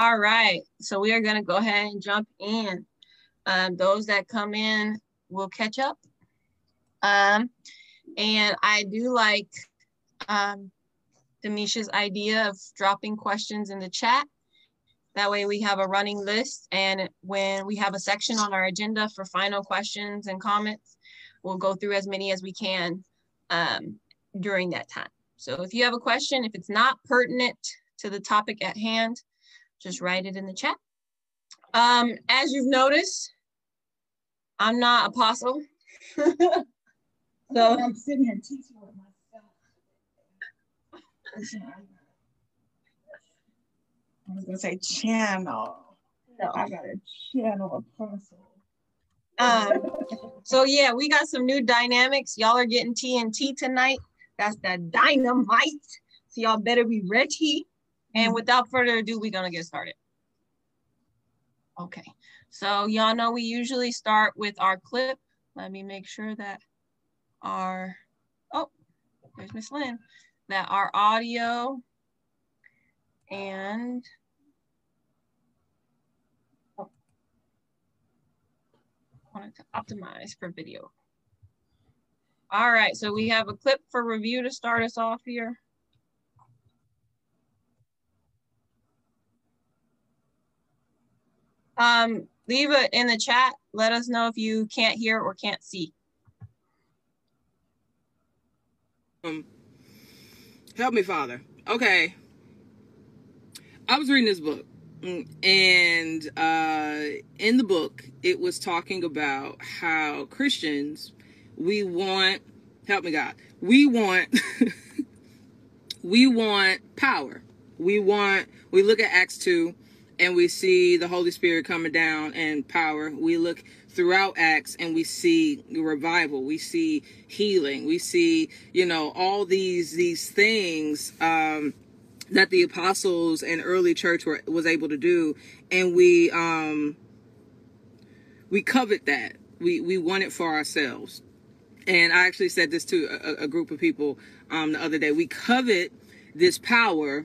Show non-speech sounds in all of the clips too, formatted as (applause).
All right, so we are gonna go ahead and jump in. Um, those that come in will catch up. Um, and I do like um, Demisha's idea of dropping questions in the chat. That way we have a running list and when we have a section on our agenda for final questions and comments, we'll go through as many as we can um, during that time. So if you have a question, if it's not pertinent to the topic at hand, just write it in the chat. Um, as you've noticed, I'm not apostle. (laughs) so I'm sitting here teaching with myself. I was gonna say channel. No, I got a channel apostle. Um, so yeah, we got some new dynamics. Y'all are getting TNT tonight. That's the dynamite. So y'all better be ready. And mm-hmm. without further ado, we're gonna get started. Okay, so y'all know we usually start with our clip. Let me make sure that our, oh, there's Miss Lynn, that our audio and oh, wanted to optimize for video. All right, so we have a clip for review to start us off here. Um, leave it in the chat. Let us know if you can't hear or can't see. Um, help me, Father. Okay. I was reading this book, mm, and uh, in the book, it was talking about how Christians, we want, help me, God, we want, (laughs) we want power. We want, we look at Acts 2 and we see the Holy Spirit coming down and power. We look throughout Acts and we see revival. We see healing. We see, you know, all these these things um, that the apostles and early church were was able to do, and we um, we covet that. We we want it for ourselves. And I actually said this to a, a group of people um, the other day. We covet this power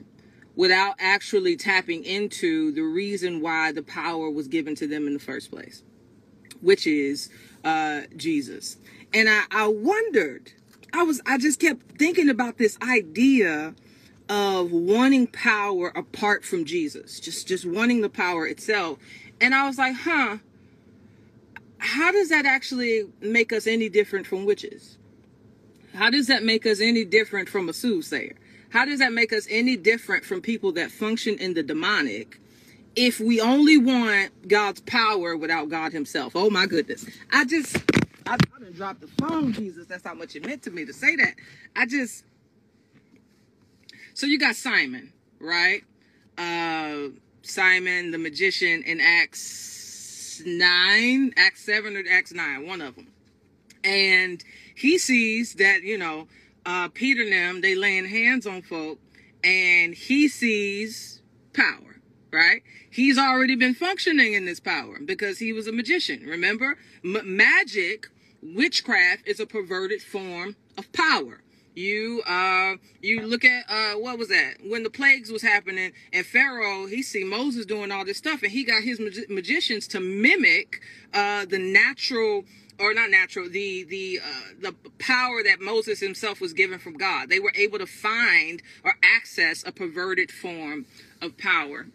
without actually tapping into the reason why the power was given to them in the first place, which is uh, Jesus. And I, I wondered, I was, I just kept thinking about this idea of wanting power apart from Jesus, just, just wanting the power itself. And I was like, huh, how does that actually make us any different from witches? How does that make us any different from a soothsayer? How does that make us any different from people that function in the demonic if we only want God's power without God Himself? Oh my goodness. I just, I, I done dropped the phone, Jesus. That's how much it meant to me to say that. I just, so you got Simon, right? Uh, Simon the magician in Acts 9, Acts 7 or Acts 9, one of them. And he sees that, you know, uh, Peter them, they laying hands on folk, and he sees power, right? He's already been functioning in this power because he was a magician. Remember, M- magic, witchcraft is a perverted form of power. You uh you look at uh what was that when the plagues was happening and Pharaoh he see Moses doing all this stuff and he got his mag- magicians to mimic uh the natural or not natural the the uh, the power that Moses himself was given from God. They were able to find or access a perverted form of power.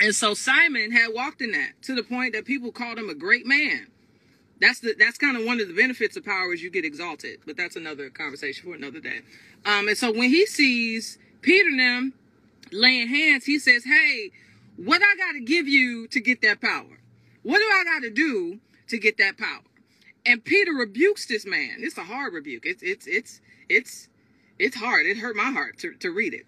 And so Simon had walked in that to the point that people called him a great man. That's the that's kind of one of the benefits of power is you get exalted, but that's another conversation for another day. Um, and so when he sees Peter and them laying hands, he says, "Hey, what I got to give you to get that power? What do I got to do to get that power?" And Peter rebukes this man. It's a hard rebuke. It's it's it's it's it's hard. It hurt my heart to, to read it.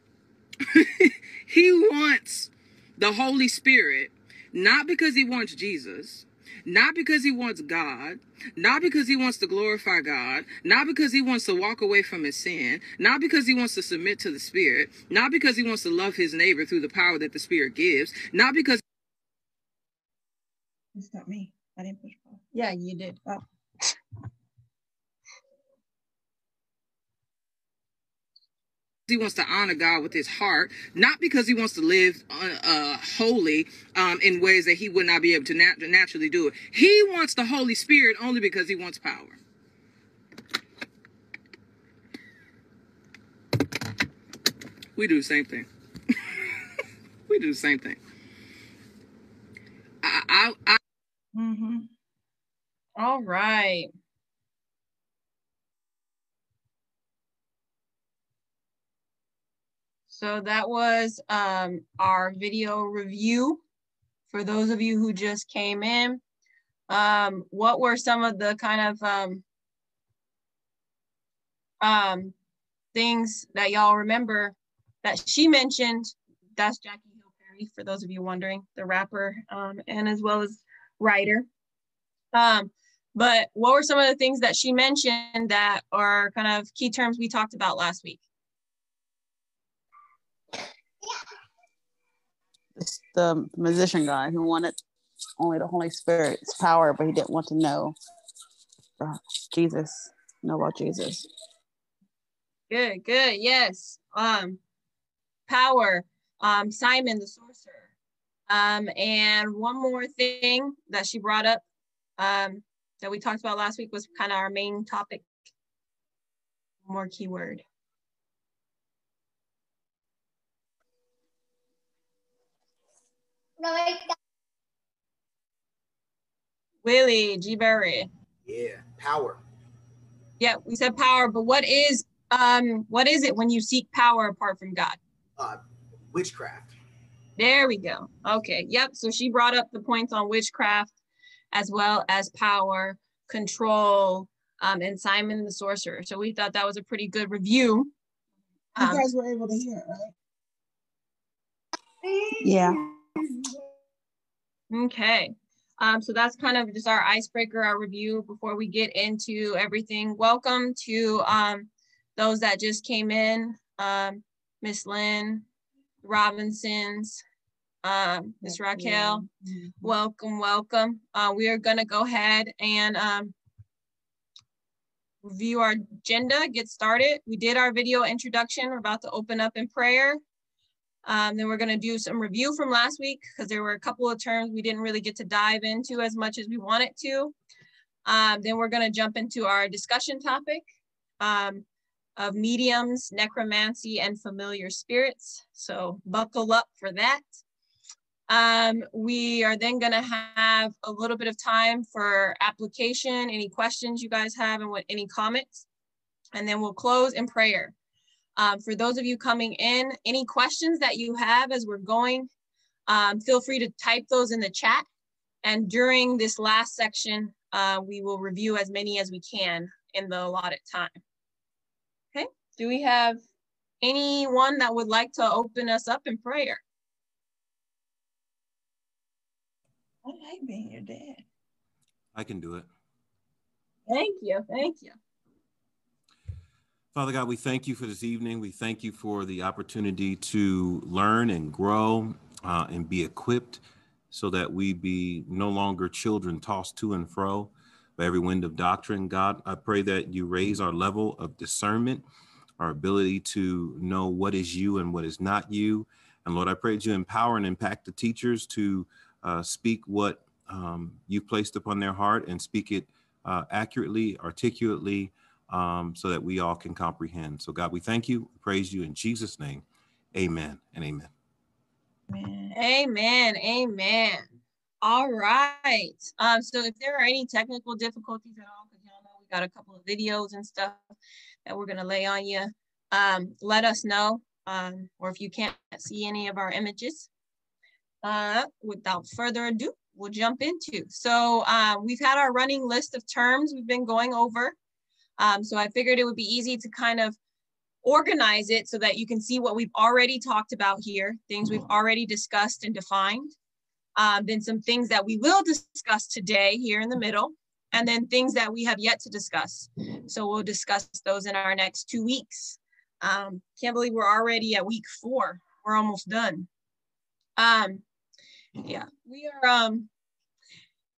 (laughs) he wants the Holy Spirit, not because he wants Jesus, not because he wants God, not because he wants to glorify God, not because he wants to walk away from his sin, not because he wants to submit to the Spirit, not because he wants to love his neighbor through the power that the Spirit gives, not because. It's not me. I didn't push pause. Yeah, you did. Oh. He wants to honor God with his heart, not because he wants to live uh, uh, holy um, in ways that he would not be able to nat- naturally do it. He wants the Holy Spirit only because he wants power. We do the same thing. (laughs) we do the same thing. I, I, right. So that was um, our video review. For those of you who just came in, um, what were some of the kind of um, um, things that y'all remember that she mentioned? That's Jackie Hill Perry, for those of you wondering, the rapper, um, and as well as writer. But what were some of the things that she mentioned that are kind of key terms we talked about last week? It's the musician guy who wanted only the Holy Spirit's power, but he didn't want to know Jesus, know about Jesus. Good, good, yes. Um, power, um, Simon the sorcerer. Um, and one more thing that she brought up um, that we talked about last week was kind of our main topic. More keyword. Willie G. Berry. Yeah, power. Yeah, we said power, but what is um what is it when you seek power apart from God? Uh, witchcraft. There we go. Okay. Yep. So she brought up the points on witchcraft as well as power, control, um, and Simon the sorcerer. So we thought that was a pretty good review. You Um, guys were able to hear it, right? Yeah. Okay. Um, so that's kind of just our icebreaker, our review before we get into everything. Welcome to um, those that just came in, um, Miss Lynn, Robinsons, um, Miss Raquel. Mhm. Welcome, welcome. Uh, we are gonna go ahead and um, review our agenda, get started. We did our video introduction. We're about to open up in prayer. Um, then we're gonna do some review from last week because there were a couple of terms we didn't really get to dive into as much as we wanted to. Um, then we're gonna jump into our discussion topic um, of mediums, necromancy, and familiar spirits. So buckle up for that. Um, we are then gonna have a little bit of time for application, any questions you guys have and what, any comments. And then we'll close in prayer. Um, for those of you coming in, any questions that you have as we're going, um, feel free to type those in the chat. And during this last section, uh, we will review as many as we can in the allotted time. Okay, do we have anyone that would like to open us up in prayer? I like being your dad. I can do it. Thank you, thank you. Father God, we thank you for this evening. We thank you for the opportunity to learn and grow uh, and be equipped so that we be no longer children tossed to and fro by every wind of doctrine. God, I pray that you raise our level of discernment, our ability to know what is you and what is not you. And Lord, I pray that you empower and impact the teachers to uh, speak what um, you've placed upon their heart and speak it uh, accurately, articulately, um, so that we all can comprehend. So, God, we thank you, praise you in Jesus' name. Amen and amen. Amen. Amen. All right. Um, so if there are any technical difficulties at all, because y'all know we got a couple of videos and stuff that we're gonna lay on you, um, let us know. Um, or if you can't see any of our images. Uh, without further ado, we'll jump into. So um, we've had our running list of terms we've been going over. Um, so I figured it would be easy to kind of organize it so that you can see what we've already talked about here, things we've already discussed and defined. Um, then some things that we will discuss today here in the middle, and then things that we have yet to discuss. So we'll discuss those in our next two weeks. Um, can't believe we're already at week four. We're almost done. Um, yeah, we are um,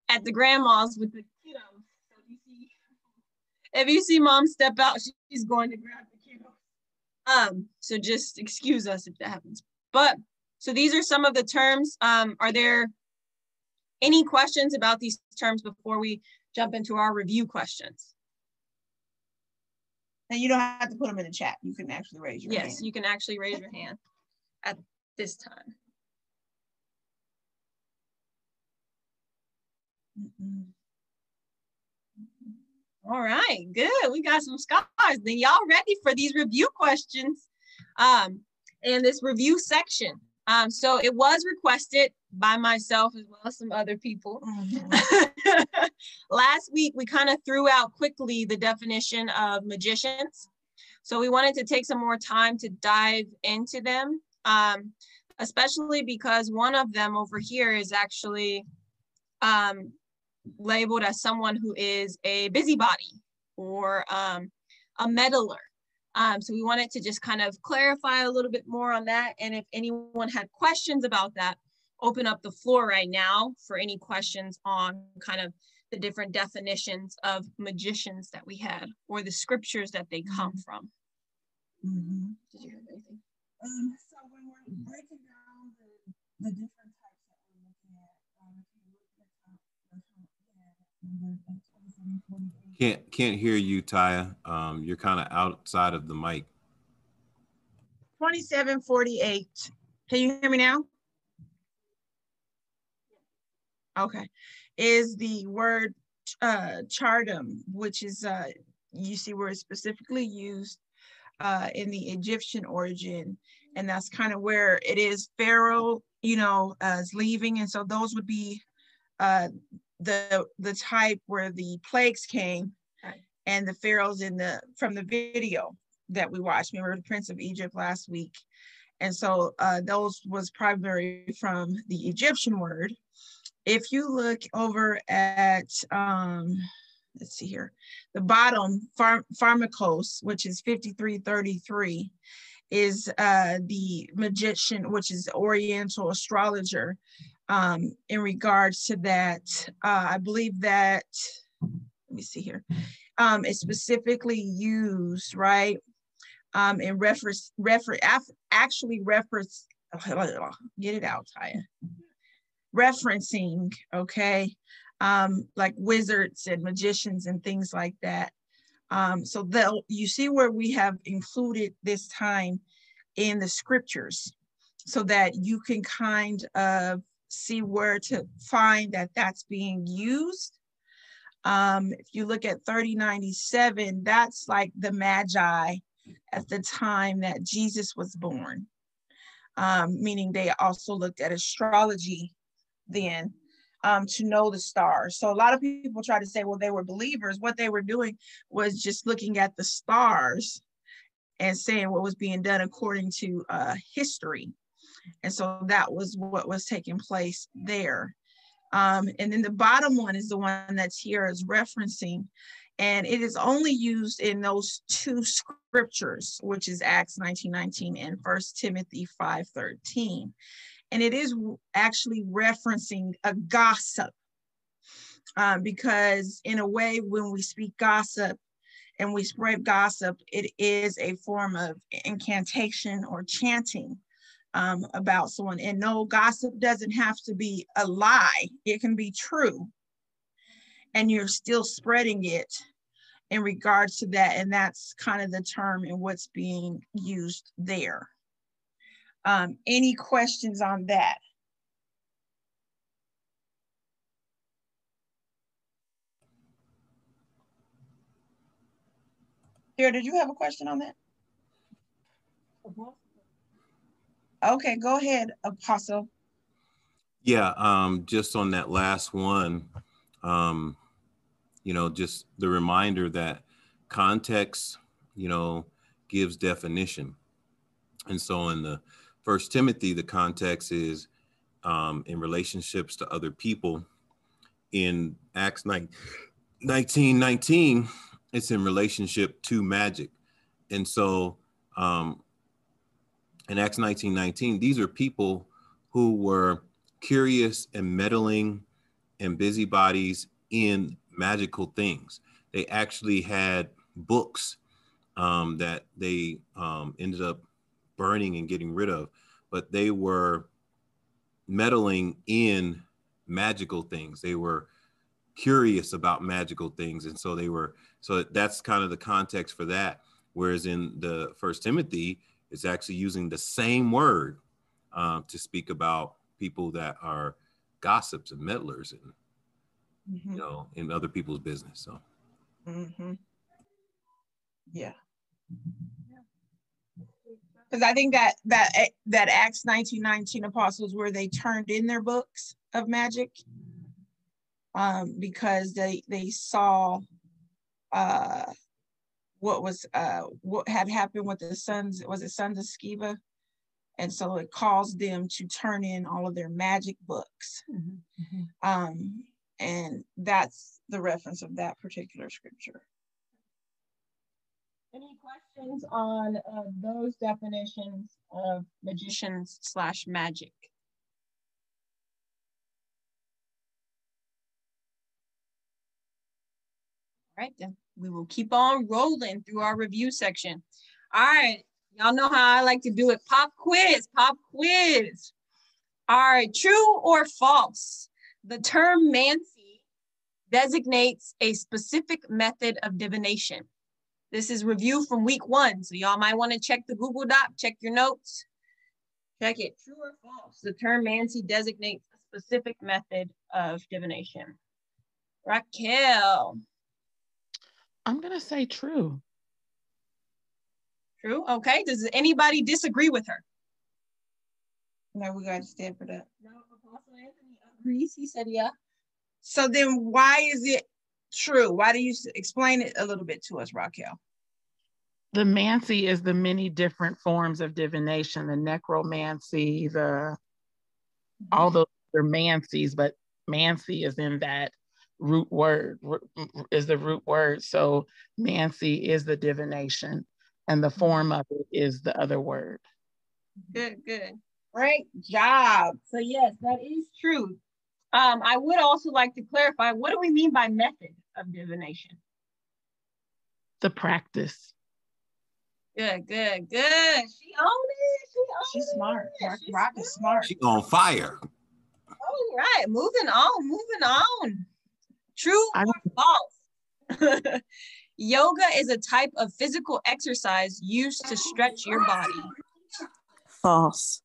at the grandma's with the kiddos. So if you see, if you see mom step out, she's going to grab the kiddos. Um, so just excuse us if that happens. But so these are some of the terms. Um, are there any questions about these terms before we jump into our review questions? And you don't have to put them in the chat. You can actually raise your yes, hand. you can actually raise your hand at this time. Mm-mm. All right, good. We got some scholars. Then y'all ready for these review questions um, and this review section. Um, so it was requested by myself as well as some other people. Mhm. (laughs) Last week, we kind of threw out quickly the definition of magicians. So we wanted to take some more time to dive into them, um, especially because one of them over here is actually um, labeled as someone who is a busybody or um, a meddler. Um, so we wanted to just kind of clarify a little bit more on that. And if anyone had questions about that, open up the floor right now for any questions on kind of the different definitions of magicians that we had or the scriptures that they come from. Mhm. Did you have anything? Um, so when we're breaking down the, the different types that we're looking at, um, if you look at the top, the top, yeah, number, uh, 27, 48. Can't can't hear you, Taya. Um, you're kind of outside of the mic. 2748. Can you hear me now? Okay. Is the word uh chartom, which is uh you see where it's specifically used uh in the Egyptian origin. And that's kind of where it is Pharaoh, you know, uh, is leaving. And so those would be uh the the type where the plagues came Right. and the pharaohs in the from the video that we watched. Remember the Prince of Egypt last week. And so uh, those was primary from the Egyptian word. If you look over at, um, let's see here, the bottom, phar- pharmakos, which is 5333, is uh, the magician, which is Oriental astrologer. Um, in regards to that, uh, I believe that, let me see here, um, is specifically used, right? um, in reference, refer, actually reference, (laughs) get it out, Taya. Referencing, okay, um, like wizards and magicians and things like that. Um, so they'll, you see where we have included this time in the scriptures so that you can kind of see where to find that that's being used. Um, if you look at 3097, that's like the Magi at the time that Jesus was born, um, meaning they also looked at astrology then um, to know the stars. So a lot of people try to say, well, they were believers. What they were doing was just looking at the stars and saying what was being done according to uh, history. And so that was what was taking place there. Um, and then the bottom one is the one that's here is referencing. And it is only used in those two scriptures which is acts 1919 and first timothy 513 and it is actually referencing a gossip um, because in a way when we speak gossip and we spread gossip it is a form of incantation or chanting um, about someone and no gossip doesn't have to be a lie it can be true and you're still spreading it in regards to that. And that's kind of the term and what's being used there. Um, any questions on that? Here, did you have a question on that? Okay, go ahead, Apostle. Yeah, um, just on that last one, um, you know, just the reminder that context, you know, gives definition. And so in the first Timothy, the context is um, in relationships to other people. In Acts 9, 19, 19, it's in relationship to magic. And so um, in Acts 19, 19, these are people who were curious and meddling and busybodies in magical things. They actually had books um, that they um, ended up burning and getting rid of, but they were meddling in magical things. They were curious about magical things, and so they were. So that's kind of the context for that. Whereas in the First Timothy, it's actually using the same word uh, to speak about people that are gossips and meddlers and mm-hmm. you know in other people's business. So. Mm-hmm. Yeah. Because I think that that that Acts nineteen nineteen apostles where they turned in their books of magic, um, because they they saw uh, what was uh, what had happened with the sons was it sons of Sceva, and so it caused them to turn in all of their magic books, mm-hmm. um, and that's the reference of that particular scripture. Any questions on uh, those definitions of magicians slash magic? All right, then we will keep on rolling through our review section. All right, y'all know how I like to do it. Pop quiz, pop quiz. All right, true or false? The term Mancy designates a specific method of divination. This is review from week one. So y'all might want to check the Google Doc, check your notes. Check it. True or false? The term Mancy designates a specific method of divination. Raquel. I'm going to say true. True. Okay. Does anybody disagree with her? No, we got to stand for that. No, Apostle Anthony agrees. He said, yeah. So then why is it true. Why do you explain it a little bit to us, Raquel? The mancy is the many different forms of divination, the necromancy, the all mm-hmm. those are mancies, but mancy is in that root word is the root word. So mancy is the divination, and the form of it is the other word. Good, good. Great job. So yes, that is true. Um, I would also like to clarify, what do we mean by method of divination? The practice. Good, good, good. She owned it. She owned She's it. smart. Rock, She's Rock is smart. She on fire. All right, moving on, moving on. True or false? (laughs) Yoga is a type of physical exercise used to stretch your body. False.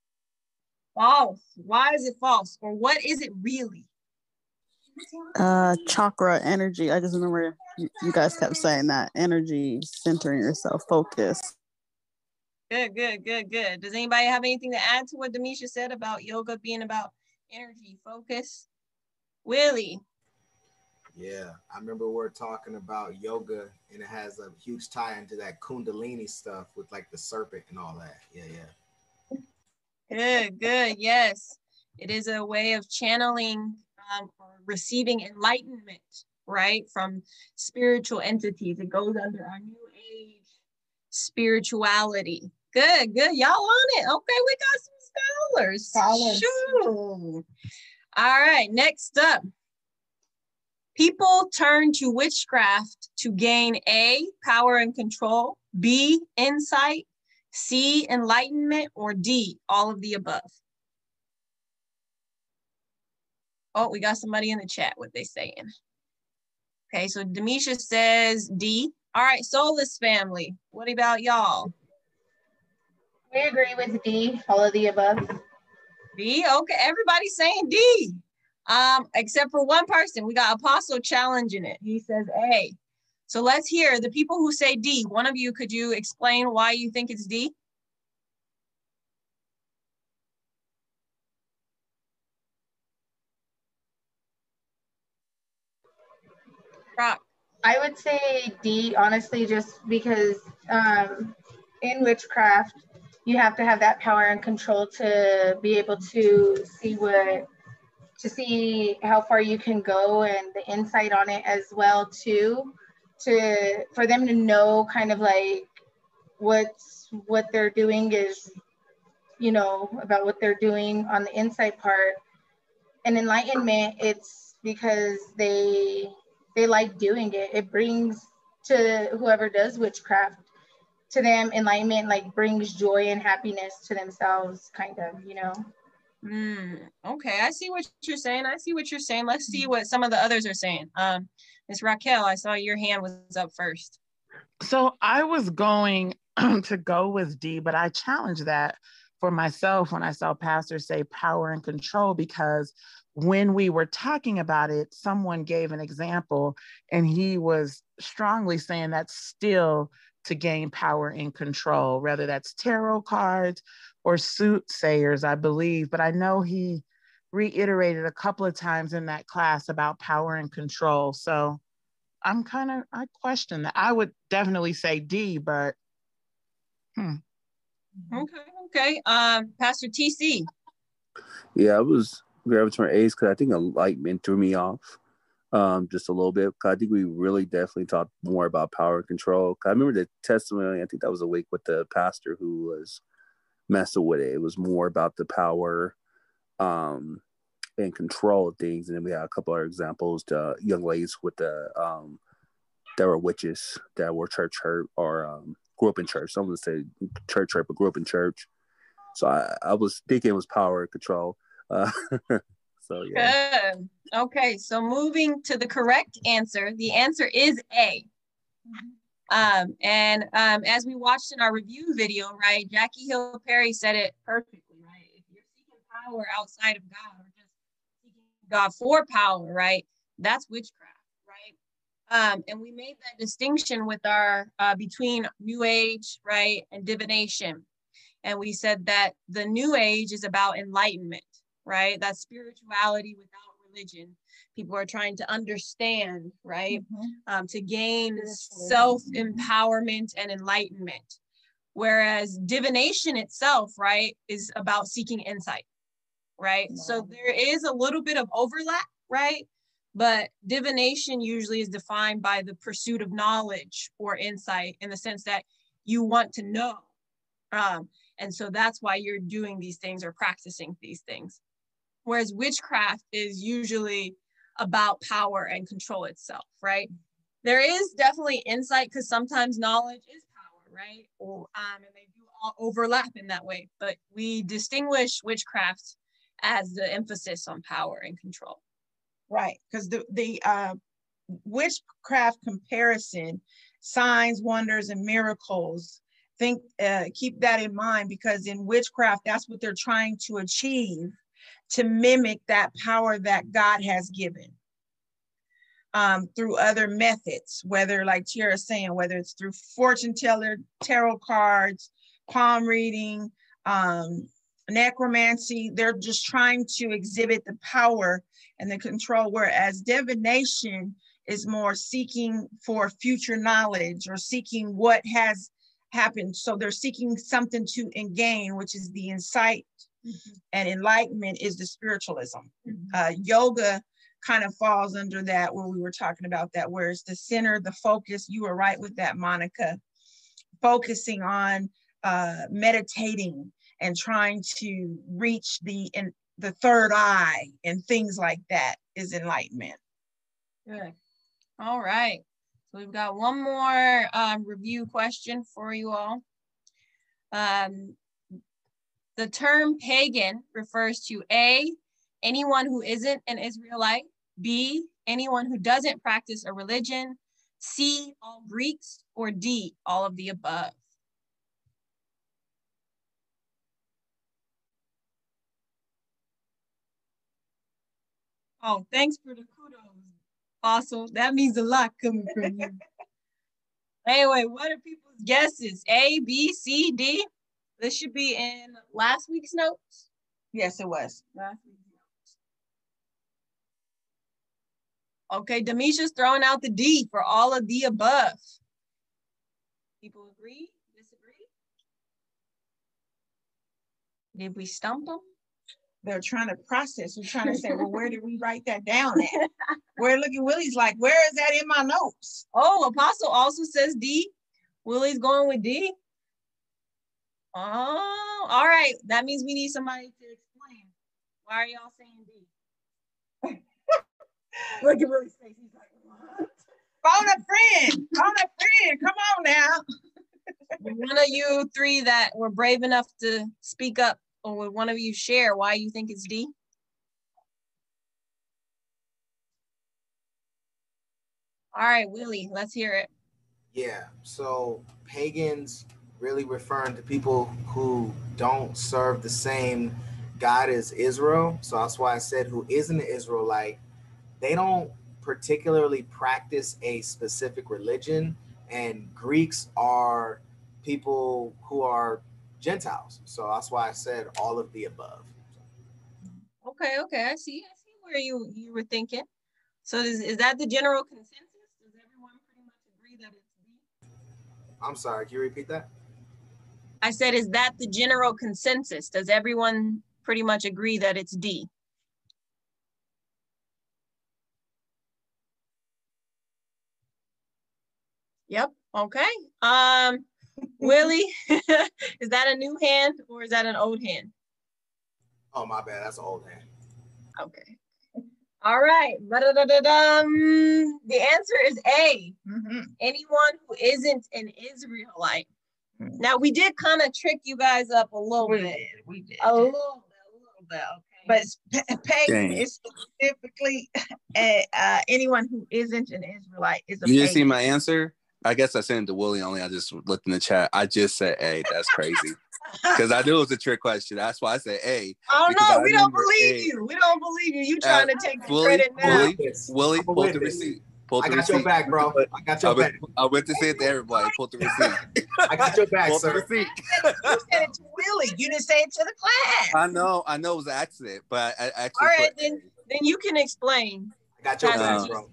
False. Why is it false? Or what is it really? Uh, chakra energy. I just remember you, you guys kept saying that energy, centering yourself, focus. Good, good, good, good. Does anybody have anything to add to what Demisha said about yoga being about energy, focus? Willie. Yeah, I remember we are talking about yoga, and it has a huge tie into that Kundalini stuff with like the serpent and all that. Yeah, yeah. Good, good. Yes. It is a way of channeling um, or receiving enlightenment, right? From spiritual entities. It goes under our new age spirituality. Good, good. Y'all on it. Okay, we got some scholars. Scholars. Sure. All right, next up. People turn to witchcraft to gain A, power and control, B, insight, C, enlightenment, or D, all of the above? Oh, we got somebody in the chat. What they saying? Okay, so Demisha says D. All right, Soulless family. What about y'all? We agree with D, all of the above. D, okay. Everybody's saying D. Um, except for one person. We got Apostle challenging it. He says A. So let's hear the people who say D. One of you, could you explain why you think it's D? Rock. I would say D, honestly, just because um, in witchcraft, you have to have that power and control to be able to see what to see how far you can go and the insight on it as well too to for them to know kind of like what's what they're doing is you know about what they're doing on the insight part. And enlightenment it's because they they like doing it. It brings to whoever does witchcraft to them enlightenment like brings joy and happiness to themselves kind of you know Mm, okay, I see what you're saying. I see what you're saying. Let's see what some of the others are saying. Um, Miss Raquel, I saw your hand was up first. So I was going (clears throat) to go with D, but I challenged that for myself when I saw pastors say power and control because when we were talking about it, someone gave an example and he was strongly saying that's still to gain power and control, whether that's tarot cards or soothsayers, I believe. But I know he reiterated a couple of times in that class about power and control. So I'm kind of, I question that. I would definitely say D, but hmm. Okay, okay. Um, Pastor TC. Yeah, I was gravitating A's because I think enlightenment threw me off um, just a little bit. Because I think we really definitely talked more about power and control. I remember the testimony. I think that was a week with the pastor who was messing with it. It was more about the power um, and control of things. And then we had a couple other examples. The young ladies with the um, that were witches that were church hurt or um, grew up in church. Some would say church hurt, but grew up in church. So I, I was thinking it was power and control. Uh, (laughs) so yeah. Good. Okay, so moving to the correct answer. The answer is A. Um, and um, as we watched in our review video, right, Jackie Hill Perry said it perfectly, right? If you're seeking power outside of God or just seeking God for power, right, that's witchcraft, right? Um, and we made that distinction with our uh, between New Age, right, and divination. And we said that the New Age is about enlightenment, right? That's spirituality without religion people are trying to understand right? Mm-hmm. um, to gain self-empowerment and enlightenment. Whereas divination itself right is about seeking insight right? So there is a little bit of overlap right? But divination usually is defined by the pursuit of knowledge or insight in the sense that you want to know. Um, and so that's why you're doing these things or practicing these things. Whereas witchcraft is usually about power and control itself, right? There is definitely insight because sometimes knowledge is power, right? Or, um, and they do all overlap in that way, but we distinguish witchcraft as the emphasis on power and control. Right, because the the uh, witchcraft comparison, signs, wonders, and miracles. Think, uh, keep that in mind because in witchcraft, that's what they're trying to achieve to mimic that power that God has given um, through other methods, whether like Tiara is saying, whether it's through fortune teller, tarot cards, palm reading, um, necromancy, they're just trying to exhibit the power and the control, whereas divination is more seeking for future knowledge or seeking what has happened. So they're seeking something to gain, which is the insight Mm-hmm. And enlightenment is the spiritualism. Mm-hmm. Uh, yoga kind of falls under that where we were talking about that, where it's the center, the focus. You were right with that, Monica. Focusing on uh, meditating and trying to reach the in, the third eye and things like that is enlightenment. Good. All right. So we've got one more um, review question for you all. Um, the term pagan refers to A, anyone who isn't an Israelite, B, anyone who doesn't practice a religion, C, all Greeks, or D, all of the above. Oh, thanks for the kudos, Fossil. That means a lot coming from you. (laughs) anyway, what are people's guesses? A, B, C, D? This should be in last week's notes. Yes, it was. Last week's notes. Okay, Demisha's throwing out the D for all of the above. People agree? Disagree? Did we stump them? They're trying to process. We're trying to say, well, where did we (laughs) write that down at? where look at Willie's like, where is that in my notes? Oh, Apostle also says D. Willie's going with D. Oh, all right. That means we need somebody to explain. Why are y'all saying D? (laughs) Look at Willie's face. He's like, what? Phone a friend. Phone a friend. Come on now. one of you three that were brave enough to speak up, or would one of you share why you think it's D? All right, Willie, let's hear it. Yeah. So pagans really referring to people who don't serve the same God as Israel. So that's why I said who isn't an Israelite. They don't particularly practice a specific religion, and Greeks are people who are Gentiles. So that's why I said all of the above. Okay, okay, I see. I see where you you were thinking. So is, is that the general consensus? Does everyone pretty much agree that it's D? I'm sorry, can you repeat that? I said, is that the general consensus? Does everyone pretty much agree that it's D? Yep. Okay. Um, (laughs) Willie, (laughs) is that a new hand or is that an old hand? Oh my bad, that's an old hand. Okay. All right. The answer is A. Mhm. Anyone who isn't an Israelite. Now we did kind of trick you guys up a little We bit. did, we did. A little bit, a little bit. Okay. But it's pagan is specifically uh, (laughs) uh, anyone who isn't an Israelite is a You didn't see my answer? I guess I sent it to Willie only. I just looked in the chat. I just said "Hey, That's crazy. (laughs) Because I knew it was a trick question. That's why I said "Hey." Oh because no, I we don't believe A. you. We don't believe you. You trying to take the Willie, credit now. Willie, Yes. Willie, I'm pull the receipt. Pull I the got your receipt. back, bro. I got I your went, back. I went to say it to everybody. Pull the receipt. I got your back, Pull the sir. receipt. You said it to Willie. You didn't say it to the class. I know, I know it was an accident, but I, I actually All right, put then then you can explain. I got your That's back,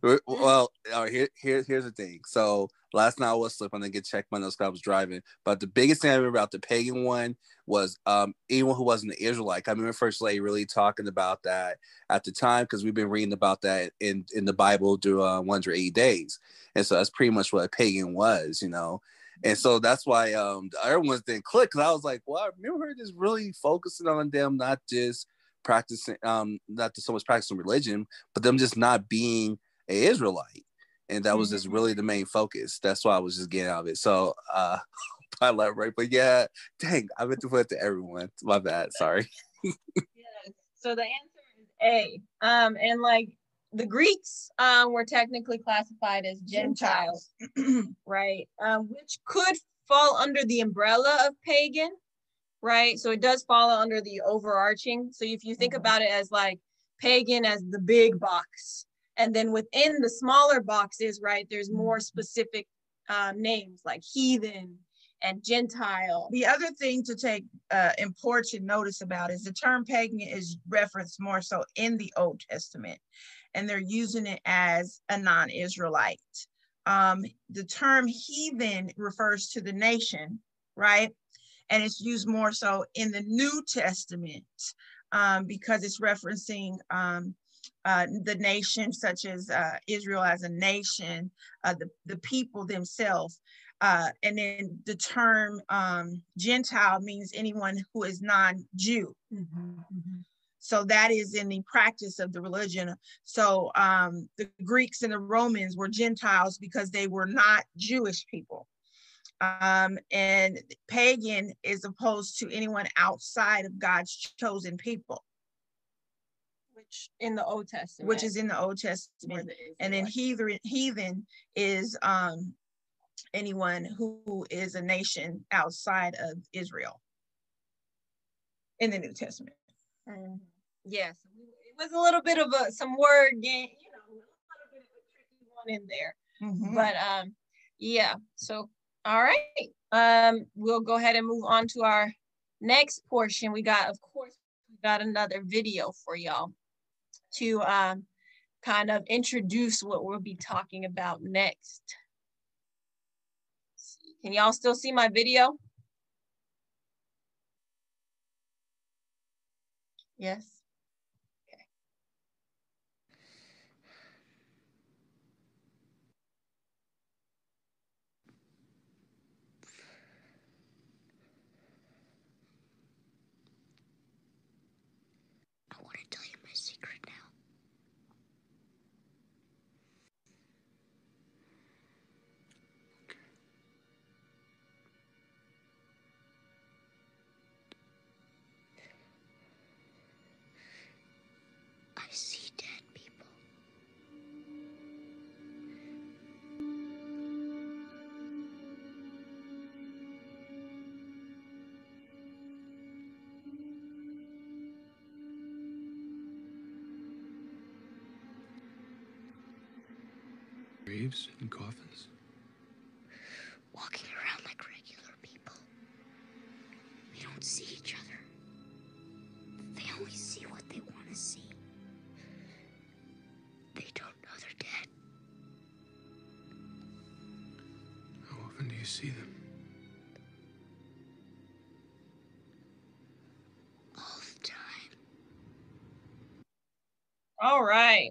bro. Well, all right, here, here, here's the thing. So last night I was sleeping. I didn't get checked 'cause I was driving. But the biggest thing I remember about the pagan one was um, anyone who wasn't an Israelite. I remember First Lady really talking about that at the time because we've been reading about that in in the Bible through uh, 180 days, and so that's pretty much what a pagan was, you know. And so that's why um, the other ones didn't click because I was like, well, I remember just really focusing on them, not just practicing, um, not so much practicing religion, but them just not being a Israelite. And that was just really the main focus. That's why I was just getting out of it. So uh (laughs) I love right. But yeah, dang, I meant to put it to everyone. My bad. Sorry. (laughs) Yes. So the answer is A. Um, and like the Greeks um, were technically classified as Gentiles, (clears throat) right? Um, which could fall under the umbrella of pagan, right? So it does fall under the overarching. So if you think Mhm. about it as like pagan as the big box, and then within the smaller boxes, right, there's more specific um, names like heathen and Gentile. The other thing to take uh, important notice about is the term pagan is referenced more so in the Old Testament, and they're using it as a non-Israelite. Um, the term heathen refers to the nation, right? And it's used more so in the New Testament um, because it's referencing um, uh, the nation, such as uh, Israel as a nation, uh, the, the people themselves. Uh, and then the term um, Gentile means anyone who is non-Jew. So that is in the practice of the religion. So um, the Greeks and the Romans were Gentiles because they were not Jewish people. Um, and pagan is opposed to anyone outside of God's chosen people, Which in the Old Testament, which is in the Old Testament. And then heathen, heathen is um, anyone who is a nation outside of Israel in the New Testament. Mhm. Yes, it was a little bit of a some word game, you know, a little bit of a tricky one in there. Mhm. But um, yeah. So all right, um, we'll go ahead and move on to our next portion. We got, of course, we got another video for y'all to um kind of introduce what we'll be talking about next. Can y'all still see my video? Yes. Graves and coffins? Walking around like regular people. We don't see each other. They only see what they want to see. They don't know they're dead. How often do you see them? All the time. All right.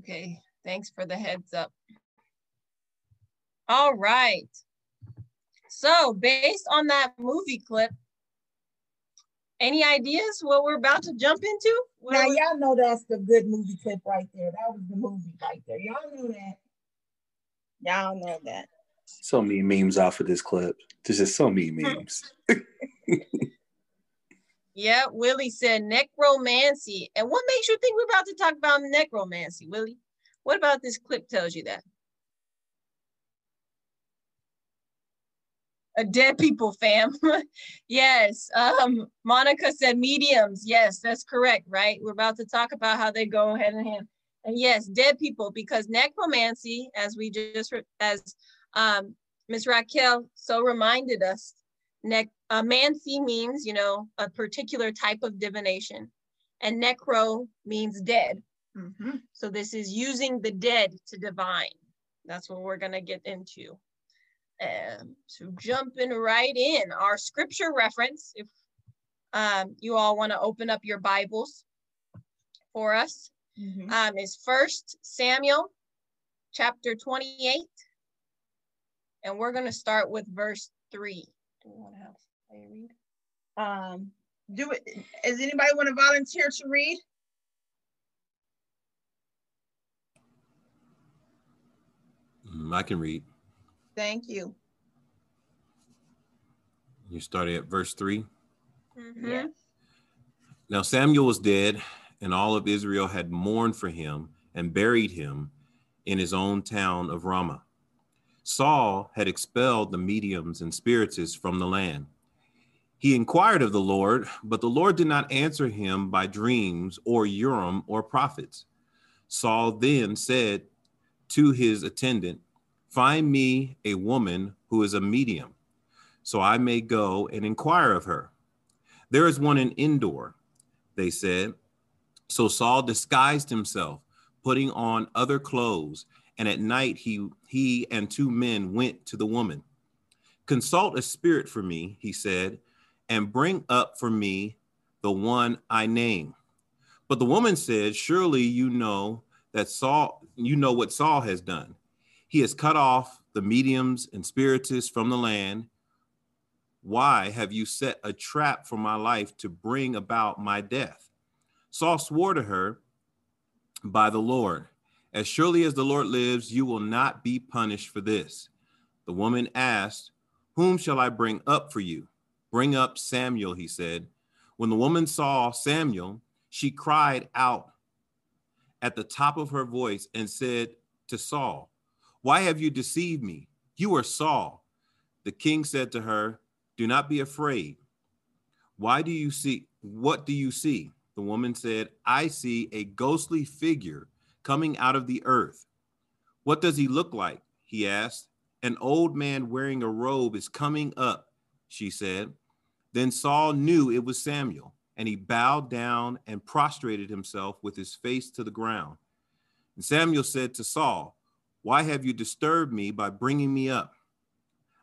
Okay, thanks for the heads up. All right. So based on that movie clip, any ideas what we're about to jump into? What Now y'all know that's the good movie clip right there. That was the movie right there. Y'all know that. Y'all know that. So many memes off of this clip. There's just so many hmm. memes. (laughs) Yeah, Willie said necromancy. And what makes you think we're about to talk about necromancy, Willie? What about this clip tells you that? A dead people fam. (laughs) yes. Um, Monica said mediums. Yes, that's correct, right? We're about to talk about how they go hand in hand. And yes, dead people, because necromancy, as we just as um Miss Raquel so reminded us, nec uh, mancy means, you know, a particular type of divination, and necro means dead. Mhm. So this is using the dead to divine. That's what we're gonna get into. Um, so jumping right in, our scripture reference, if um, you all want to open up your Bibles for us, Mhm. um, is First Samuel, chapter 28, and we're gonna start with verse three. Do we want to have somebody read? Um, do it. Does anybody want to volunteer to read? Mm, I can read. Thank you. You started at verse 3. Mm -hmm. Yeah. Now Samuel was dead, and all of Israel had mourned for him and buried him in his own town of Ramah. Saul had expelled the mediums and spiritists from the land. He inquired of the Lord, but the Lord did not answer him by dreams or Urim or prophets. Saul then said to his attendant, Find me a woman who is a medium, so I may go and inquire of her. There is one in Endor, they said. So Saul disguised himself, putting on other clothes, and at night he he and two men went to the woman. Consult a spirit for me, he said, and bring up for me the one I name. But the woman said, Surely you know that Saul, you know what Saul has done. He has cut off the mediums and spiritists from the land. Why have you set a trap for my life to bring about my death? Saul swore to her by the Lord, As surely as the Lord lives, you will not be punished for this. The woman asked, Whom shall I bring up for you? Bring up Samuel, he said. When the woman saw Samuel, she cried out at the top of her voice and said to Saul, Why have you deceived me? You are Saul. The king said to her, Do not be afraid. Why do you see? What do you see? The woman said, I see a ghostly figure coming out of the earth. What does he look like? He asked. An old man wearing a robe is coming up, she said. Then Saul knew it was Samuel, and he bowed down and prostrated himself with his face to the ground. And Samuel said to Saul, Why have you disturbed me by bringing me up?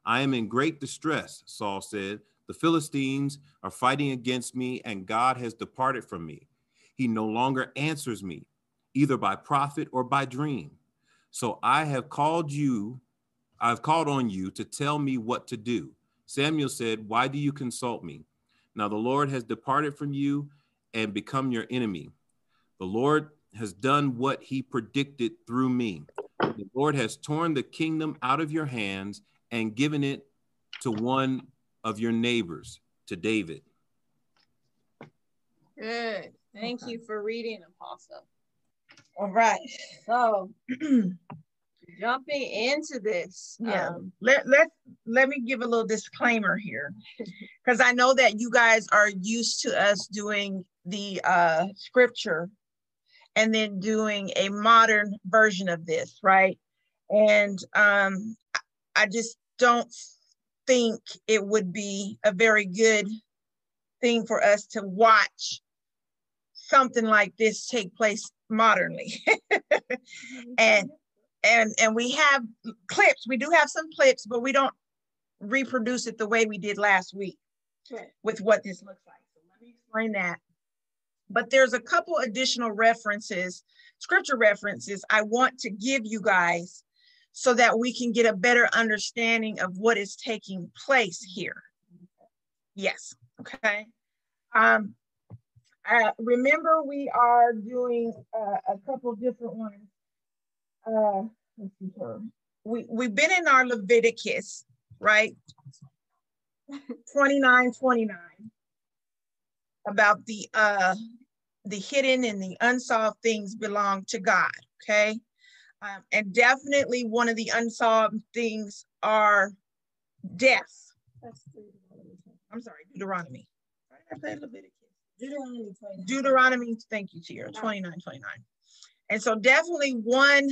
I am in great distress, Saul said. The Philistines are fighting against me, and God has departed from me. He no longer answers me, either by prophet or by dream. So I have called you, I've called on you to tell me what to do. Samuel said, Why do you consult me? Now the Lord has departed from you and become your enemy. The Lord has done what he predicted through me. The Lord has torn the kingdom out of your hands and given it to one of your neighbors, to David. Good. Thank you for reading, Apostle. All right. So (clears throat) jumping into this. Yeah. Um, let let let me give a little disclaimer here (laughs) because I know that you guys are used to us doing the uh scripture and then doing a modern version of this, right? And um I- I just don't think it would be a very good thing for us to watch something like this take place modernly. (laughs) and and and we have clips. We do have some clips but we don't reproduce it the way we did last week Right. with what this looks like. So let me explain that. But there's a couple additional references scripture references i want to give you guys so that we can get a better understanding of what is taking place here. Yes. Okay. Um uh, remember we are doing uh, a couple different ones uh let's see here. We we've been in our Leviticus, right? (laughs) 29, 29 about the uh the hidden and the unsolved things belong to God. Okay. Um, and definitely one of the unsolved things are death. I'm sorry, Deuteronomy. Why did I say Leviticus? Deuteronomy 29. Deuteronomy, thank you, Tiara, 29, 29. And so definitely one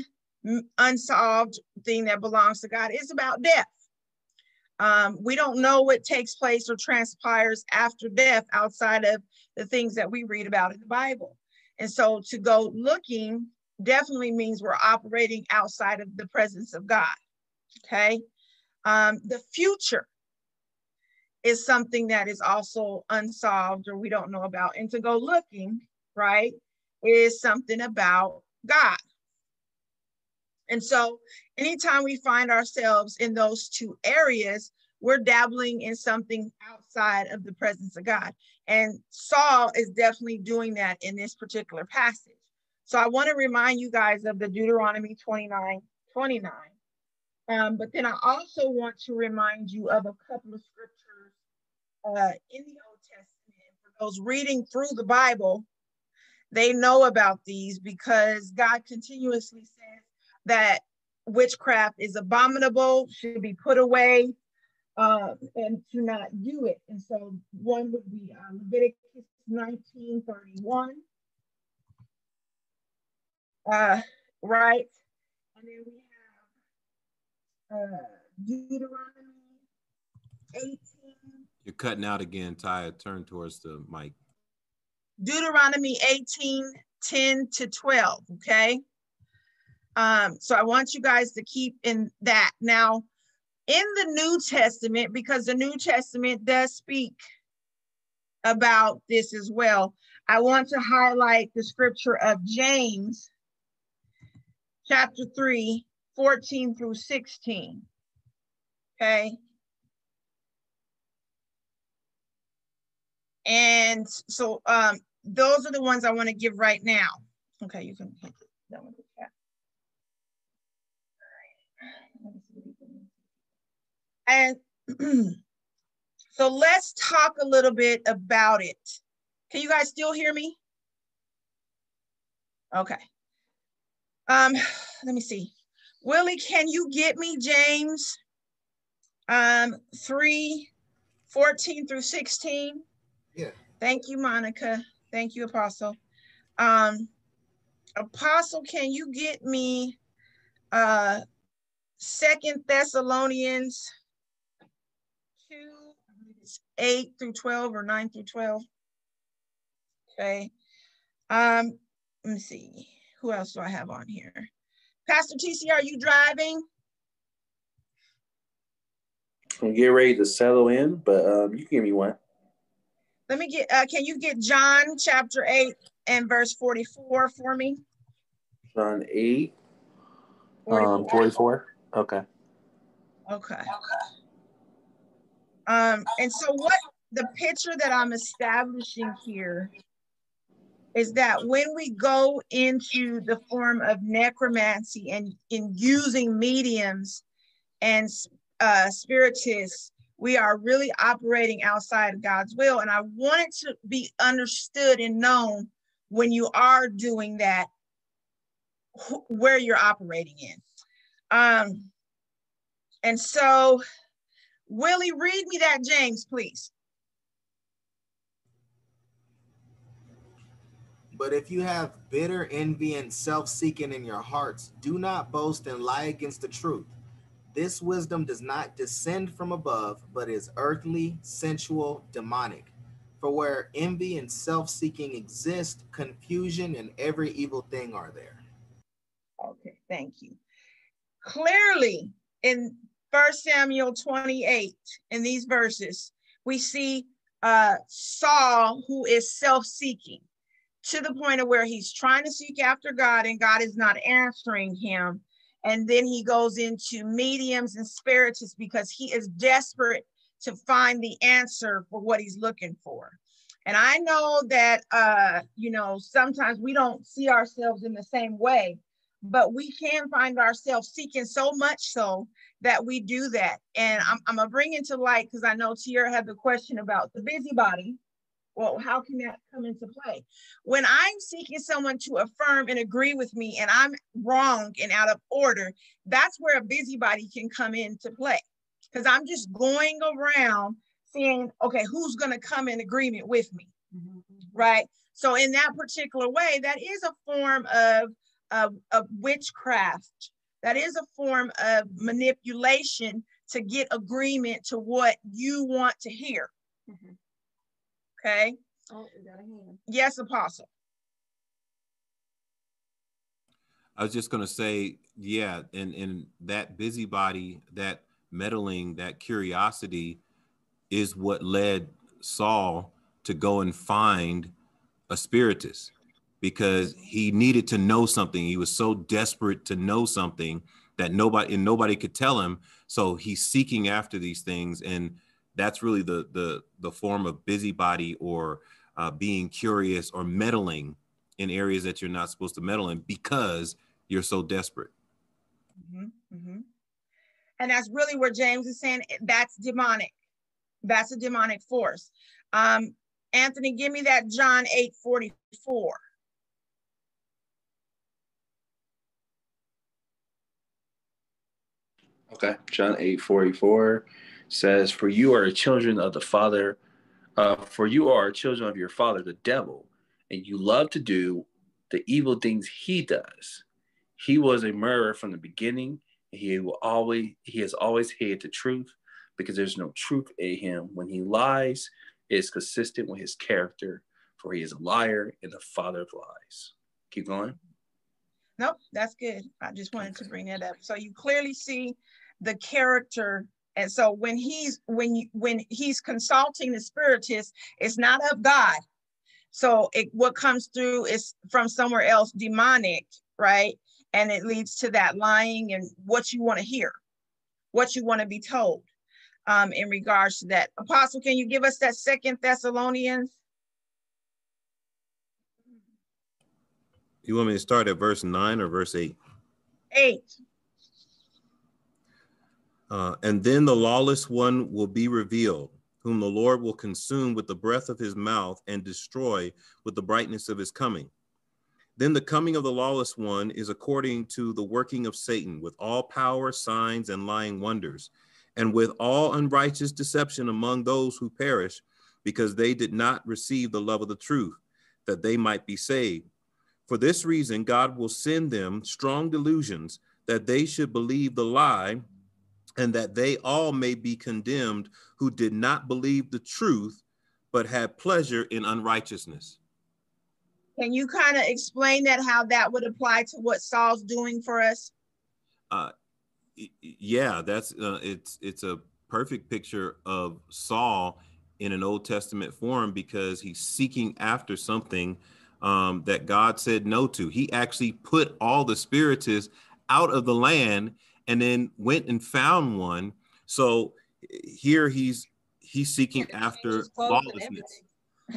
unsolved thing that belongs to God is about death. Um, we don't know what takes place or transpires after death outside of the things that we read about in the Bible. And so to go looking definitely means we're operating outside of the presence of God. Okay. Um, the future is something that is also unsolved or we don't know about. And to go looking, right, is something about God. And so anytime we find ourselves in those two areas, we're dabbling in something outside of the presence of God. And Saul is definitely doing that in this particular passage. So I want to remind you guys of the Deuteronomy 29 29. Um, but then I also want to remind you of a couple of scriptures uh, in the Old Testament. For those reading through the Bible, they know about these because God continuously says that witchcraft is abominable, should be put away, uh, and to not do it. And so one would be uh, Leviticus 19:31, Uh, right? And then we have uh, Deuteronomy 18. Cutting out again, Ty. Turn towards the mic. Deuteronomy 18, 10 to 12, okay? Um, so I want you guys to keep in that. Now, in the New Testament, because the New Testament does speak about this as well, I want to highlight the scripture of James chapter 3, 14 through 16. Okay. And so um, those are the ones I want to give right now. Okay, you can hit that one. And (clears throat) so let's talk a little bit about it. Can you guys still hear me? Okay. Um, let me see. Willie, can you get me James um 3 14 through 16? Yeah. Thank you, Monica. Thank you, Apostle. Um, Apostle, can you get me uh Second Thessalonians 2, 8 through 12 or 9 through 12? Okay. Um, let me see. Who else do I have on here? Pastor TC, are you driving? I'm getting ready to settle in, but um, you can give me one. Let me get, uh, can you get John chapter 8 and verse 44 for me? John 8, um, 44. Okay. Okay. Um, and so what the picture that I'm establishing here is that when we go into the form of necromancy and in using mediums and uh, spiritists, we are really operating outside of God's will. And I want it to be understood and known when you are doing that, wh- where you're operating in. Um, and so, Willie, read me that, James, please. But if you have bitter envy and self seeking in your hearts, do not boast and lie against the truth. This wisdom does not descend from above, but is earthly, sensual, demonic. For where envy and self seeking exist, confusion and every evil thing are there. Okay, thank you. Clearly, in First Samuel 28, in these verses, we see uh, Saul who is self seeking to the point of where he's trying to seek after God and God is not answering him. And then he goes into mediums and spiritists because he is desperate to find the answer for what he's looking for. And I know that, uh, you know, sometimes we don't see ourselves in the same way, but we can find ourselves seeking so much so that we do that. And I'm, I'm gonna bring into light because I know Tierra had the question about the busybody well, how can that come into play? When I'm seeking someone to affirm and agree with me and I'm wrong and out of order, that's where a busybody can come into play. Because I'm just going around saying, okay, who's going to come in agreement with me? Mm-hmm. Right. So, in that particular way, that is a form of, of, of witchcraft. That is a form of manipulation to get agreement to what you want to hear. Mm-hmm. Okay. Oh, got a hand. Yes, Apostle. I was just going to say, yeah, and, and that busybody, that meddling, that curiosity is what led Saul to go and find a spiritist because he needed to know something. He was so desperate to know something that nobody and nobody could tell him. So he's seeking after these things. And that's really the the the form of busybody or uh, being curious or meddling in areas that you're not supposed to meddle in because you're so desperate. Mm-hmm, mm-hmm. And that's really where James is saying that's demonic. That's a demonic force. Um, Anthony, give me that John 8 44. Okay, John 8 44 says, For you are children of the Father, uh, for you are children of your father, the devil, and you love to do the evil things he does. He was a murderer from the beginning, and he will always he has always hated the truth because there's no truth in him. When he lies, it's consistent with his character, for he is a liar and the father of lies. Keep going. Nope, that's good. I just wanted to bring that up. So you clearly see the character and so when he's when you, when he's consulting the spiritist, it's not of God. So it, what comes through is from somewhere else, demonic, right? And it leads to that lying and what you want to hear, what you want to be told um, in regards to that. Apostle, can you give us that second Thessalonians? You want me to start at verse nine or verse eight? Eight. Uh, and then the lawless one will be revealed, whom the Lord will consume with the breath of his mouth and destroy with the brightness of his coming. Then the coming of the lawless one is according to the working of Satan, with all power, signs, and lying wonders, and with all unrighteous deception among those who perish, because they did not receive the love of the truth, that they might be saved. For this reason, God will send them strong delusions, that they should believe the lie and that they all may be condemned who did not believe the truth, but had pleasure in unrighteousness. Can you kind of explain that, how that would apply to what Saul's doing for us? Uh, yeah, that's uh, it's it's a perfect picture of Saul in an Old Testament form because he's seeking after something um, that God said no to. He actually put all the spiritists out of the land and then went and found one. So here he's he's seeking after lawlessness.